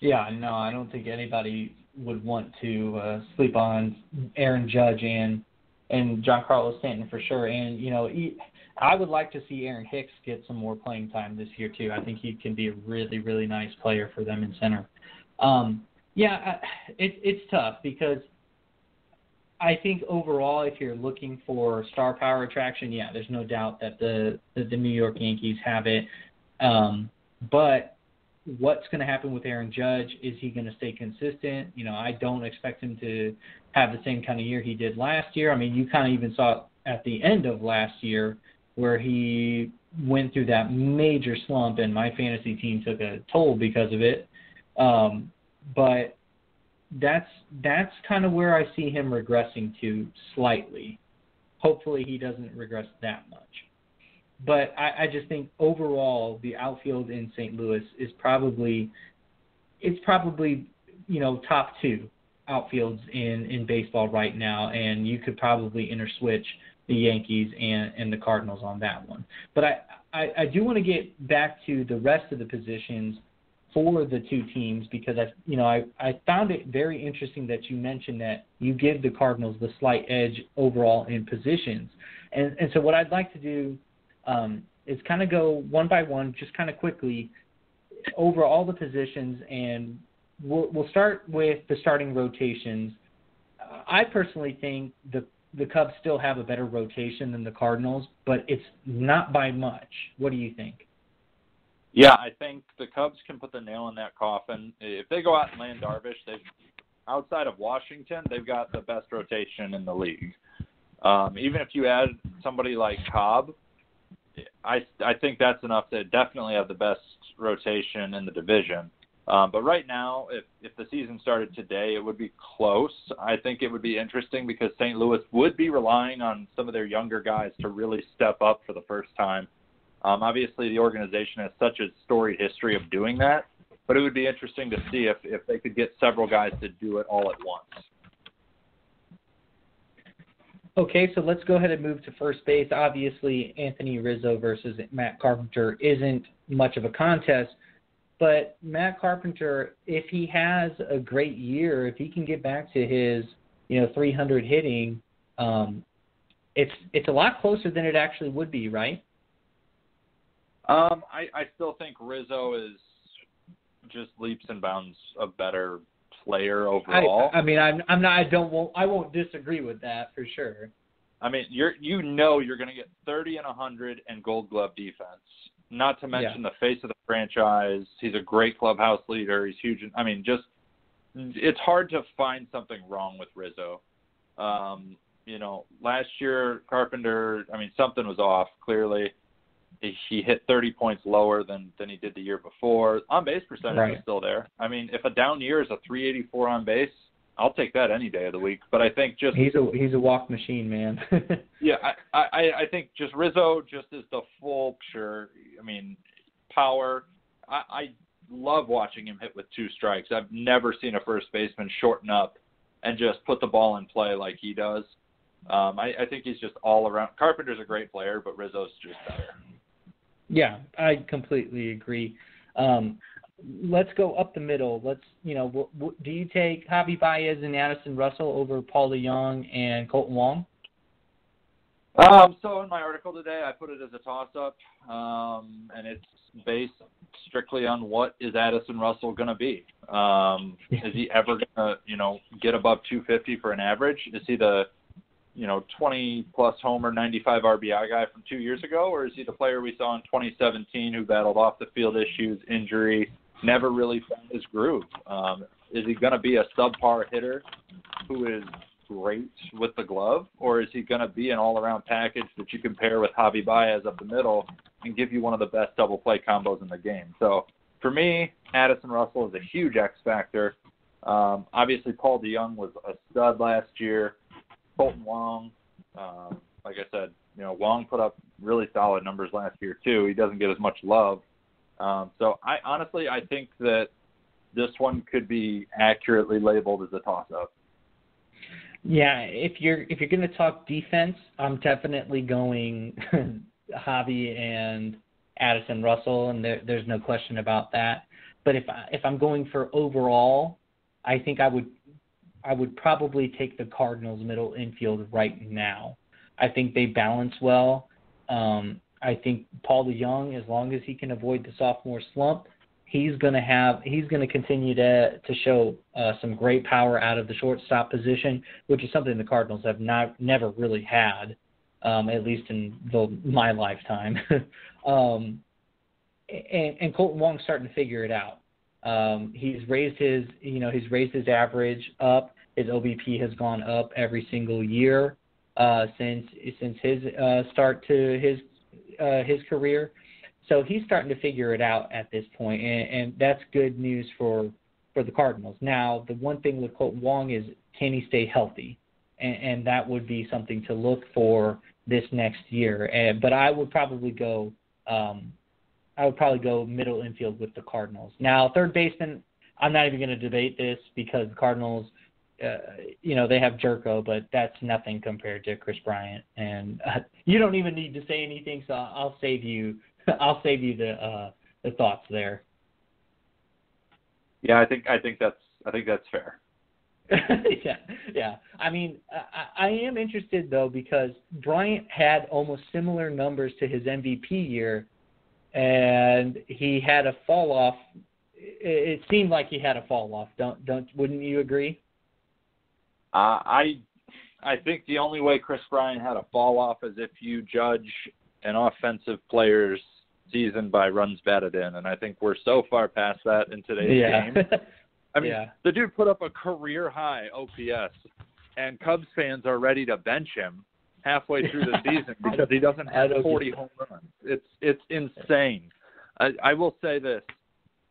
Yeah, no, I don't think anybody would want to uh, sleep on Aaron Judge and and Giancarlo Stanton for sure. And you know, he, I would like to see Aaron Hicks get some more playing time this year too. I think he can be a really really nice player for them in center. Um, yeah, it, it's tough because I think overall, if you're looking for star power attraction, yeah, there's no doubt that the the New York Yankees have it. Um, but what's going to happen with Aaron Judge? Is he going to stay consistent? You know, I don't expect him to have the same kind of year he did last year. I mean, you kind of even saw it at the end of last year where he went through that major slump, and my fantasy team took a toll because of it. Um, but that's that's kind of where I see him regressing to slightly. Hopefully, he doesn't regress that much. But I, I just think overall the outfield in St. Louis is probably it's probably you know top two outfields in in baseball right now, and you could probably interswitch the Yankees and and the Cardinals on that one. But I I, I do want to get back to the rest of the positions for the two teams because I you know I I found it very interesting that you mentioned that you give the Cardinals the slight edge overall in positions. And and so what I'd like to do um, is kind of go one by one, just kind of quickly over all the positions, and we'll we'll start with the starting rotations. I personally think the the Cubs still have a better rotation than the Cardinals, but it's not by much. What do you think? Yeah, I think the Cubs can put the nail in that coffin. If they go out and land Darvish, they've outside of Washington, they've got the best rotation in the league. Um, even if you add somebody like Cobb, I I think that's enough to definitely have the best rotation in the division. Um, but right now, if if the season started today, it would be close. I think it would be interesting because St. Louis would be relying on some of their younger guys to really step up for the first time. Um, obviously, the organization has such a storied history of doing that, but it would be interesting to see if if they could get several guys to do it all at once. Okay, so let's go ahead and move to first base. Obviously, Anthony Rizzo versus Matt Carpenter isn't much of a contest, but Matt Carpenter, if he has a great year, if he can get back to his, you know, 300 hitting, um, it's it's a lot closer than it actually would be, right? Um, I, I still think Rizzo is just leaps and bounds a better player overall. I, I mean, I'm I'm not I don't won't I won't disagree with that for sure. I mean, you're you know you're going to get 30 and 100 and Gold Glove defense. Not to mention Yeah. the face of the franchise. He's a great clubhouse leader. He's huge. I mean, just it's hard to find something wrong with Rizzo. Um, you know, last year Carpenter. I mean, something was off clearly. He, he hit 30 points lower than than he did the year before. On base percentage Right. is still there. I mean, if a down year is a 384 on base, I'll take that any day of the week. But I think just He's a he's a walk machine, man. yeah, I, I I think just Rizzo just is the full picture. I mean, power. I, I love watching him hit with two strikes. I've never seen a first baseman shorten up and just put the ball in play like he does. Um, I, I think he's just all around. Carpenter's a great player, but Rizzo's just better. Yeah, I completely agree. Um, let's go up the middle. Let's, you know, w- w- do you take Javi Baez and Addison Russell over Paul DeJong and Kolten Wong? Um, so in my article today, I put it as a toss-up, um, and it's based strictly on what is Addison Russell going to be. Um, is he ever going to, you know, get above 250 for an average? Is he the, you know, 20 plus homer, 95 RBI guy from two years ago, or is he the player we saw in 2017 who battled off the field issues, injury, never really found his groove? Um, is he going to be a subpar hitter who is great with the glove, or is he going to be an all-around package that you can pair with Javi Baez up the middle and give you one of the best double play combos in the game? So for me, Addison Russell is a huge X factor. Um, obviously, Paul DeJong was a stud last year. Kolten Wong, um, like I said, you know, Wong put up really solid numbers last year too. He doesn't get as much love. Um, so I honestly, I think that this one could be accurately labeled as a toss-up. Yeah, if you're if you're going to talk defense, I'm definitely going Javi and Addison Russell, and there, there's no question about that. But if I, if I'm going for overall, I think I would I would probably take the Cardinals middle infield right now. I think they balance well. Um, I think Paul DeJong, as long as he can avoid the sophomore slump, he's going to have he's going to continue to to show uh, some great power out of the shortstop position, which is something the Cardinals have not never really had, um, at least in the, my lifetime. um, and, and Kolten Wong's starting to figure it out. Um, he's raised his you know he's raised his average up. His OBP has gone up every single year uh, since since his uh, start to his uh, his career. So he's starting to figure it out at this point, and, and that's good news for for the Cardinals. Now, the one thing with Kolten Wong is can he stay healthy, and, and that would be something to look for this next year. And, but I would probably go, um, I would probably go middle infield with the Cardinals. Now, third baseman, I'm not even going to debate this because the Cardinals, uh, you know, they have Gyorko, but that's nothing compared to Kris Bryant, and uh, you don't even need to say anything. So I'll save you I'll save you the uh, the thoughts there. Yeah, I think I think that's I think that's fair. yeah, yeah. I mean, I, I am interested though because Bryant had almost similar numbers to his MVP year, and he had a fall off. It, it seemed like he had a fall off. Don't don't wouldn't you agree? Uh, I I think the only way Kris Bryant had a fall off is if you judge an offensive player's season by runs batted in, and I think we're so far past that in today's yeah. game. I mean, yeah. the dude put up a career high OPS, and Cubs fans are ready to bench him halfway through the season because he doesn't have 40 home runs. It's it's insane. I, I will say this: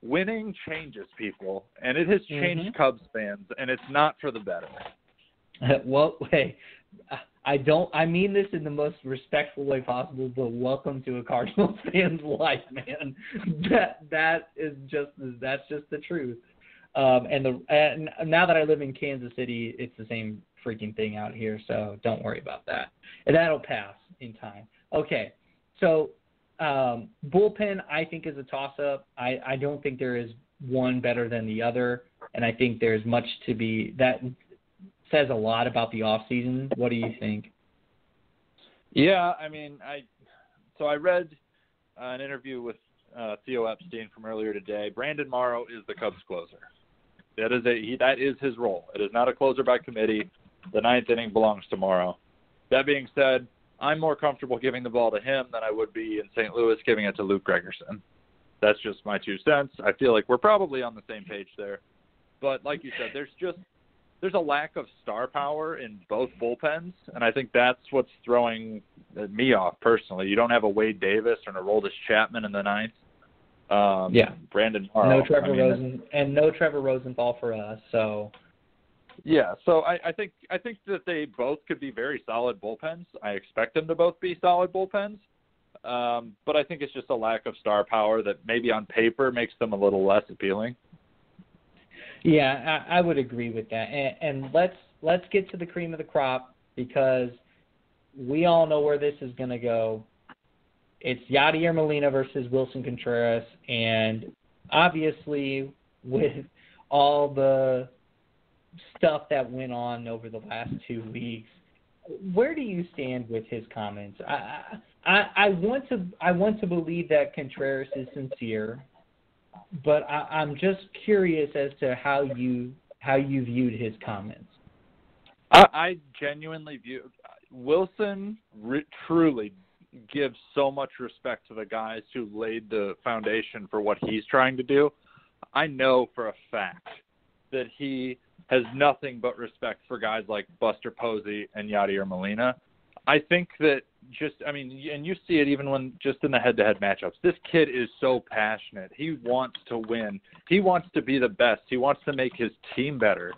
winning changes people, and it has changed mm-hmm. Cubs fans, and it's not for the better. well, hey, I don't. I mean this in the most respectful way possible. But welcome to a Cardinals fan's life, man. That that is just that's just the truth. Um, and the and now that I live in Kansas City, it's the same freaking thing out here. So don't worry about that. And that'll pass in time. Okay, so um, bullpen I think is a toss up. I I don't think there is one better than the other, and I think there's much to be that says a lot about the off season. What do you think? Yeah, I mean, I so I read uh, an interview with uh, Theo Epstein from earlier today. Brandon Morrow is the Cubs closer. That is a he, that is his role. It is not a closer by committee. The ninth inning belongs to Morrow. That being said, I'm more comfortable giving the ball to him than I would be in St. Louis giving it to Luke Gregerson. That's just my two cents. I feel like we're probably on the same page there. But like you said, there's just there's a lack of star power in both bullpens, and I think that's what's throwing me off personally. You don't have a Wade Davis or an Aroldis Chapman in the ninth. Um, yeah, Brandon Morrow. No Trevor I mean, Rosen and no Trevor Rosenthal for us. So. Yeah, so I, I think I think that they both could be very solid bullpens. I expect them to both be solid bullpens, um, but I think it's just a lack of star power that maybe on paper makes them a little less appealing. Yeah, I, I would agree with that. And, and let's let's get to the cream of the crop because we all know where this is going to go. It's Yadier Molina versus Willson Contreras, and obviously with all the stuff that went on over the last two weeks, where do you stand with his comments? I, I I want to I want to believe that Contreras is sincere, but I, I'm just curious as to how you how you viewed his comments. I, I genuinely view Willson re- truly gives so much respect to the guys who laid the foundation for what he's trying to do. I know for a fact that he has nothing but respect for guys like Buster Posey and Yadier Molina. I think that just I mean, and you see it even when just in the head-to-head matchups. This kid is so passionate. He wants to win. He wants to be the best. He wants to make his team better.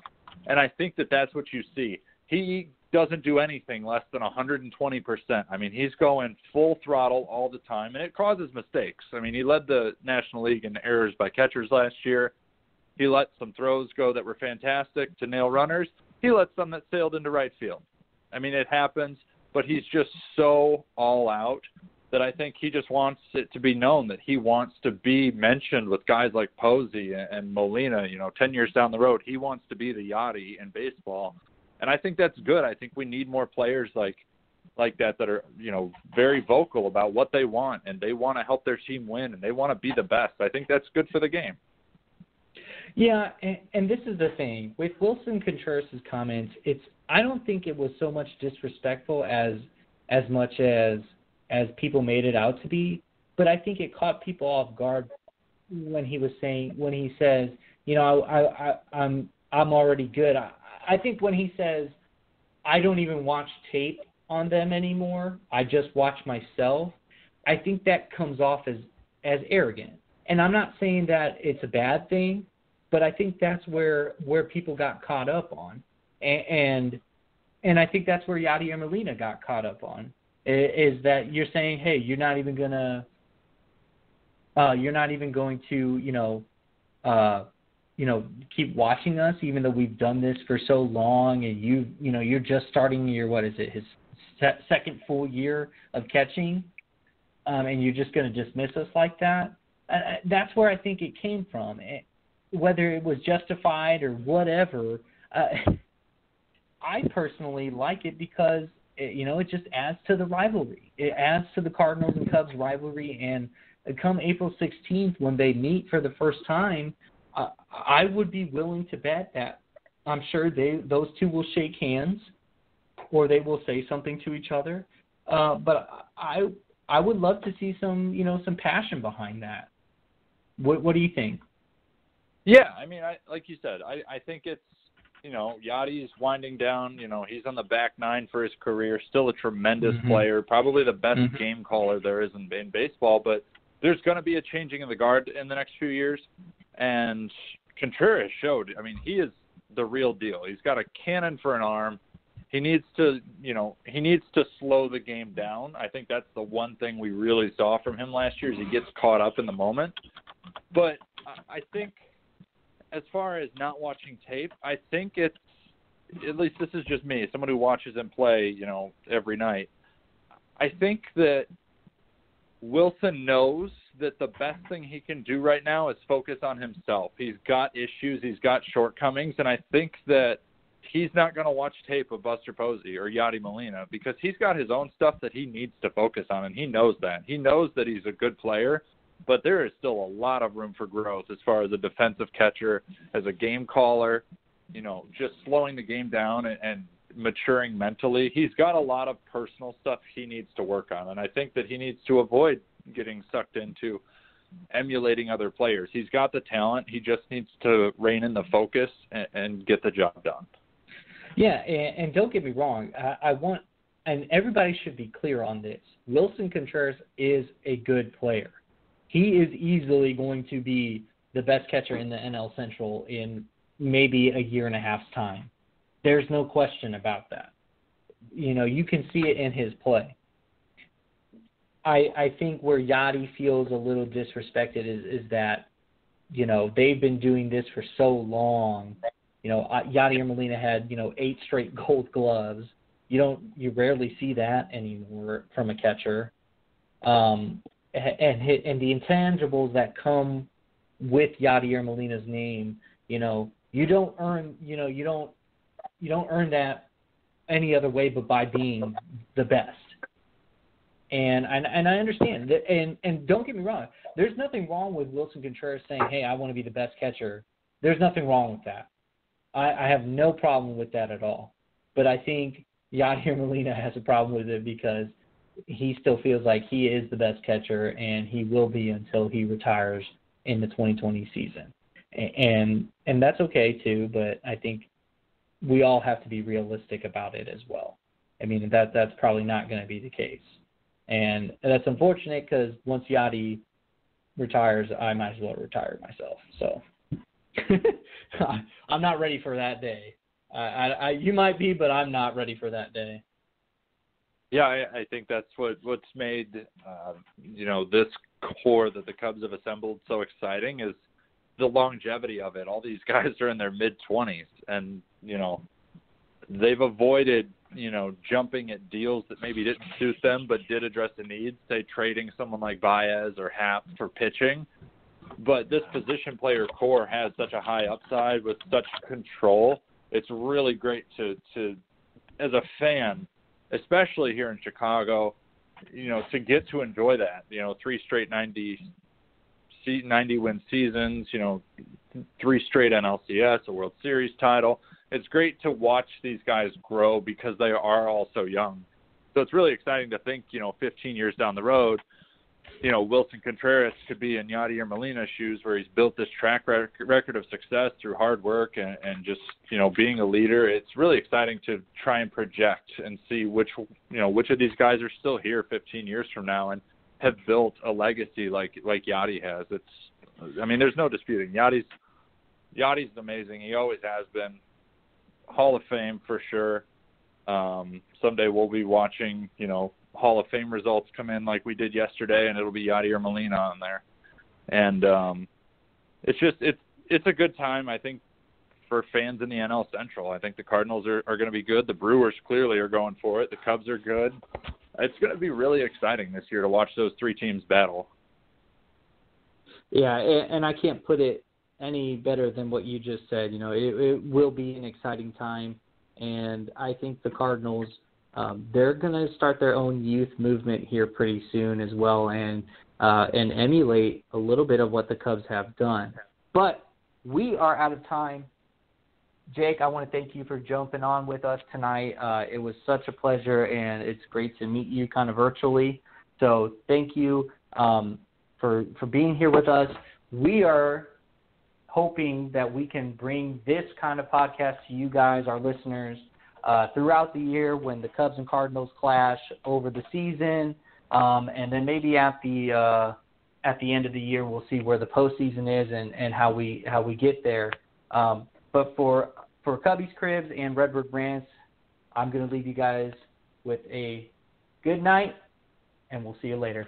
And I think that that's what you see. He doesn't do anything less than 120%. I mean, he's going full throttle all the time, and it causes mistakes. I mean, he led the National League in errors by catchers last year. He let some throws go that were fantastic to nail runners. He let some that sailed into right field. I mean, it happens, but he's just so all out that I think he just wants it to be known that he wants to be mentioned with guys like Posey and Molina. You know, ten years down the road, he wants to be the Yadi in baseball, and I think that's good. I think we need more players like like that that are you know very vocal about what they want and they want to help their team win and they want to be the best. I think that's good for the game. Yeah, and, and this is the thing with Willson Contreras' comments. It's I don't think it was so much disrespectful as as much as as people made it out to be, but I think it caught people off guard when he was saying when he says, you know, I, I I'm I'm already good. I, I think when he says, I don't even watch tape on them anymore. I just watch myself. I think that comes off as as arrogant. And I'm not saying that it's a bad thing, but I think that's where where people got caught up on, and and I think that's where Yadier Molina got caught up on is that you're saying, hey, you're not even gonna, uh, you're not even going to, you know, uh, you know, keep watching us, even though we've done this for so long, and you, you know, you're just starting your what is it, his se- second full year of catching, um, and you're just going to dismiss us like that. Uh, that's where I think it came from. It, whether it was justified or whatever, uh, I personally like it because it, you know it just adds to the rivalry. It adds to the Cardinals and Cubs rivalry, and come April 16th when they meet for the first time, uh, I would be willing to bet that I'm sure they those two will shake hands, or they will say something to each other. Uh, but I I would love to see some you know some passion behind that. What what do you think? Yeah, I mean, I like you said, I I think it's you know Yadi's winding down. You know, he's on the back nine for his career. Still a tremendous mm-hmm. player, probably the best mm-hmm. game caller there is in, in baseball. But there's going to be a changing of the guard in the next few years, and Contreras showed. I mean, he is the real deal. He's got a cannon for an arm. He needs to, you know, he needs to slow the game down. I think that's the one thing we really saw from him last year is he gets caught up in the moment. But I think as far as not watching tape, I think it's at least this is just me, someone who watches him play, you know, every night. I think that Willson knows that the best thing he can do right now is focus on himself. He's got issues, he's got shortcomings, and I think that he's not going to watch tape of Buster Posey or Yadi Molina because he's got his own stuff that he needs to focus on, and he knows that. He knows that he's a good player, but there is still a lot of room for growth as far as a defensive catcher, as a game caller, you know, just slowing the game down and, and maturing mentally. He's got a lot of personal stuff he needs to work on, and I think that he needs to avoid getting sucked into emulating other players. He's got the talent. He just needs to rein in the focus and, and get the job done. Yeah, and, and don't get me wrong. I, I want, and everybody should be clear on this. Willson Contreras is a good player he is easily going to be the best catcher in the NL Central in maybe a year and a half's time. There's no question about that. You know, you can see it in his play. I I think where Yadi feels a little disrespected is is that, you know, they've been doing this for so long. You know, Yadier Molina had you know eight straight Gold Gloves. You don't you rarely see that anymore from a catcher. Um, and and the intangibles that come with Yadier Molina's name, you know, you don't earn, you know, you don't you don't earn that any other way but by being the best. And and, and I understand that, and and don't get me wrong. There's nothing wrong with Willson Contreras saying, "Hey, I want to be the best catcher." There's nothing wrong with that. I, I have no problem with that at all. But I think Yadier Molina has a problem with it because he still feels like he is the best catcher, and he will be until he retires in the 2020 season. And and that's okay too. But I think we all have to be realistic about it as well. I mean that that's probably not going to be the case, and that's unfortunate because once Yadi retires, I might as well retire myself. So I'm not ready for that day. I, I, I, you might be, but I'm not ready for that day. Yeah, I, I think that's what what's made uh, you know this core that the Cubs have assembled so exciting is the longevity of it. All these guys are in their mid 20s, and you know they've avoided you know jumping at deals that maybe didn't suit them, but did address the needs. Say trading someone like Baez or Happ for pitching. But this position player core has such a high upside with such control. It's really great to to as a fan especially here in Chicago, you know, to get to enjoy that, you know, three straight 90 90 win seasons, you know, three straight NLCS, a World Series title. It's great to watch these guys grow because they are all so young. So it's really exciting to think, you know, 15 years down the road, you know, Willson Contreras could be in Yadier Molina's shoes where he's built this track record of success through hard work and, and just, you know, being a leader. It's really exciting to try and project and see which, you know, which of these guys are still here 15 years from now and have built a legacy like, like Yadi has. It's, I mean, there's no disputing Yadi's, Yadi's amazing. He always has been Hall of Fame for sure. Um, someday we'll be watching, you know, Hall of Fame results come in like we did yesterday, and it'll be Yadier Molina on there. And um, it's just it's it's a good time, I think, for fans in the NL Central. I think the Cardinals are, are going to be good. The Brewers clearly are going for it. The Cubs are good. It's going to be really exciting this year to watch those three teams battle. Yeah, and I can't put it any better than what you just said. You know, it, it will be an exciting time, and I think the Cardinals – um, they're going to start their own youth movement here pretty soon as well, and uh, and emulate a little bit of what the Cubs have done. But we are out of time. Jake, I want to thank you for jumping on with us tonight. Uh, it was such a pleasure, and it's great to meet you kind of virtually. So thank you um, for for being here with us. We are hoping that we can bring this kind of podcast to you guys, our listeners, uh, throughout the year when the Cubs and Cardinals clash over the season, um, and then maybe at the uh, at the end of the year we'll see where the postseason is and, and how we how we get there. Um, but for for Cubbies Cribs and Redbird Rants, I'm going to leave you guys with a good night, and we'll see you later.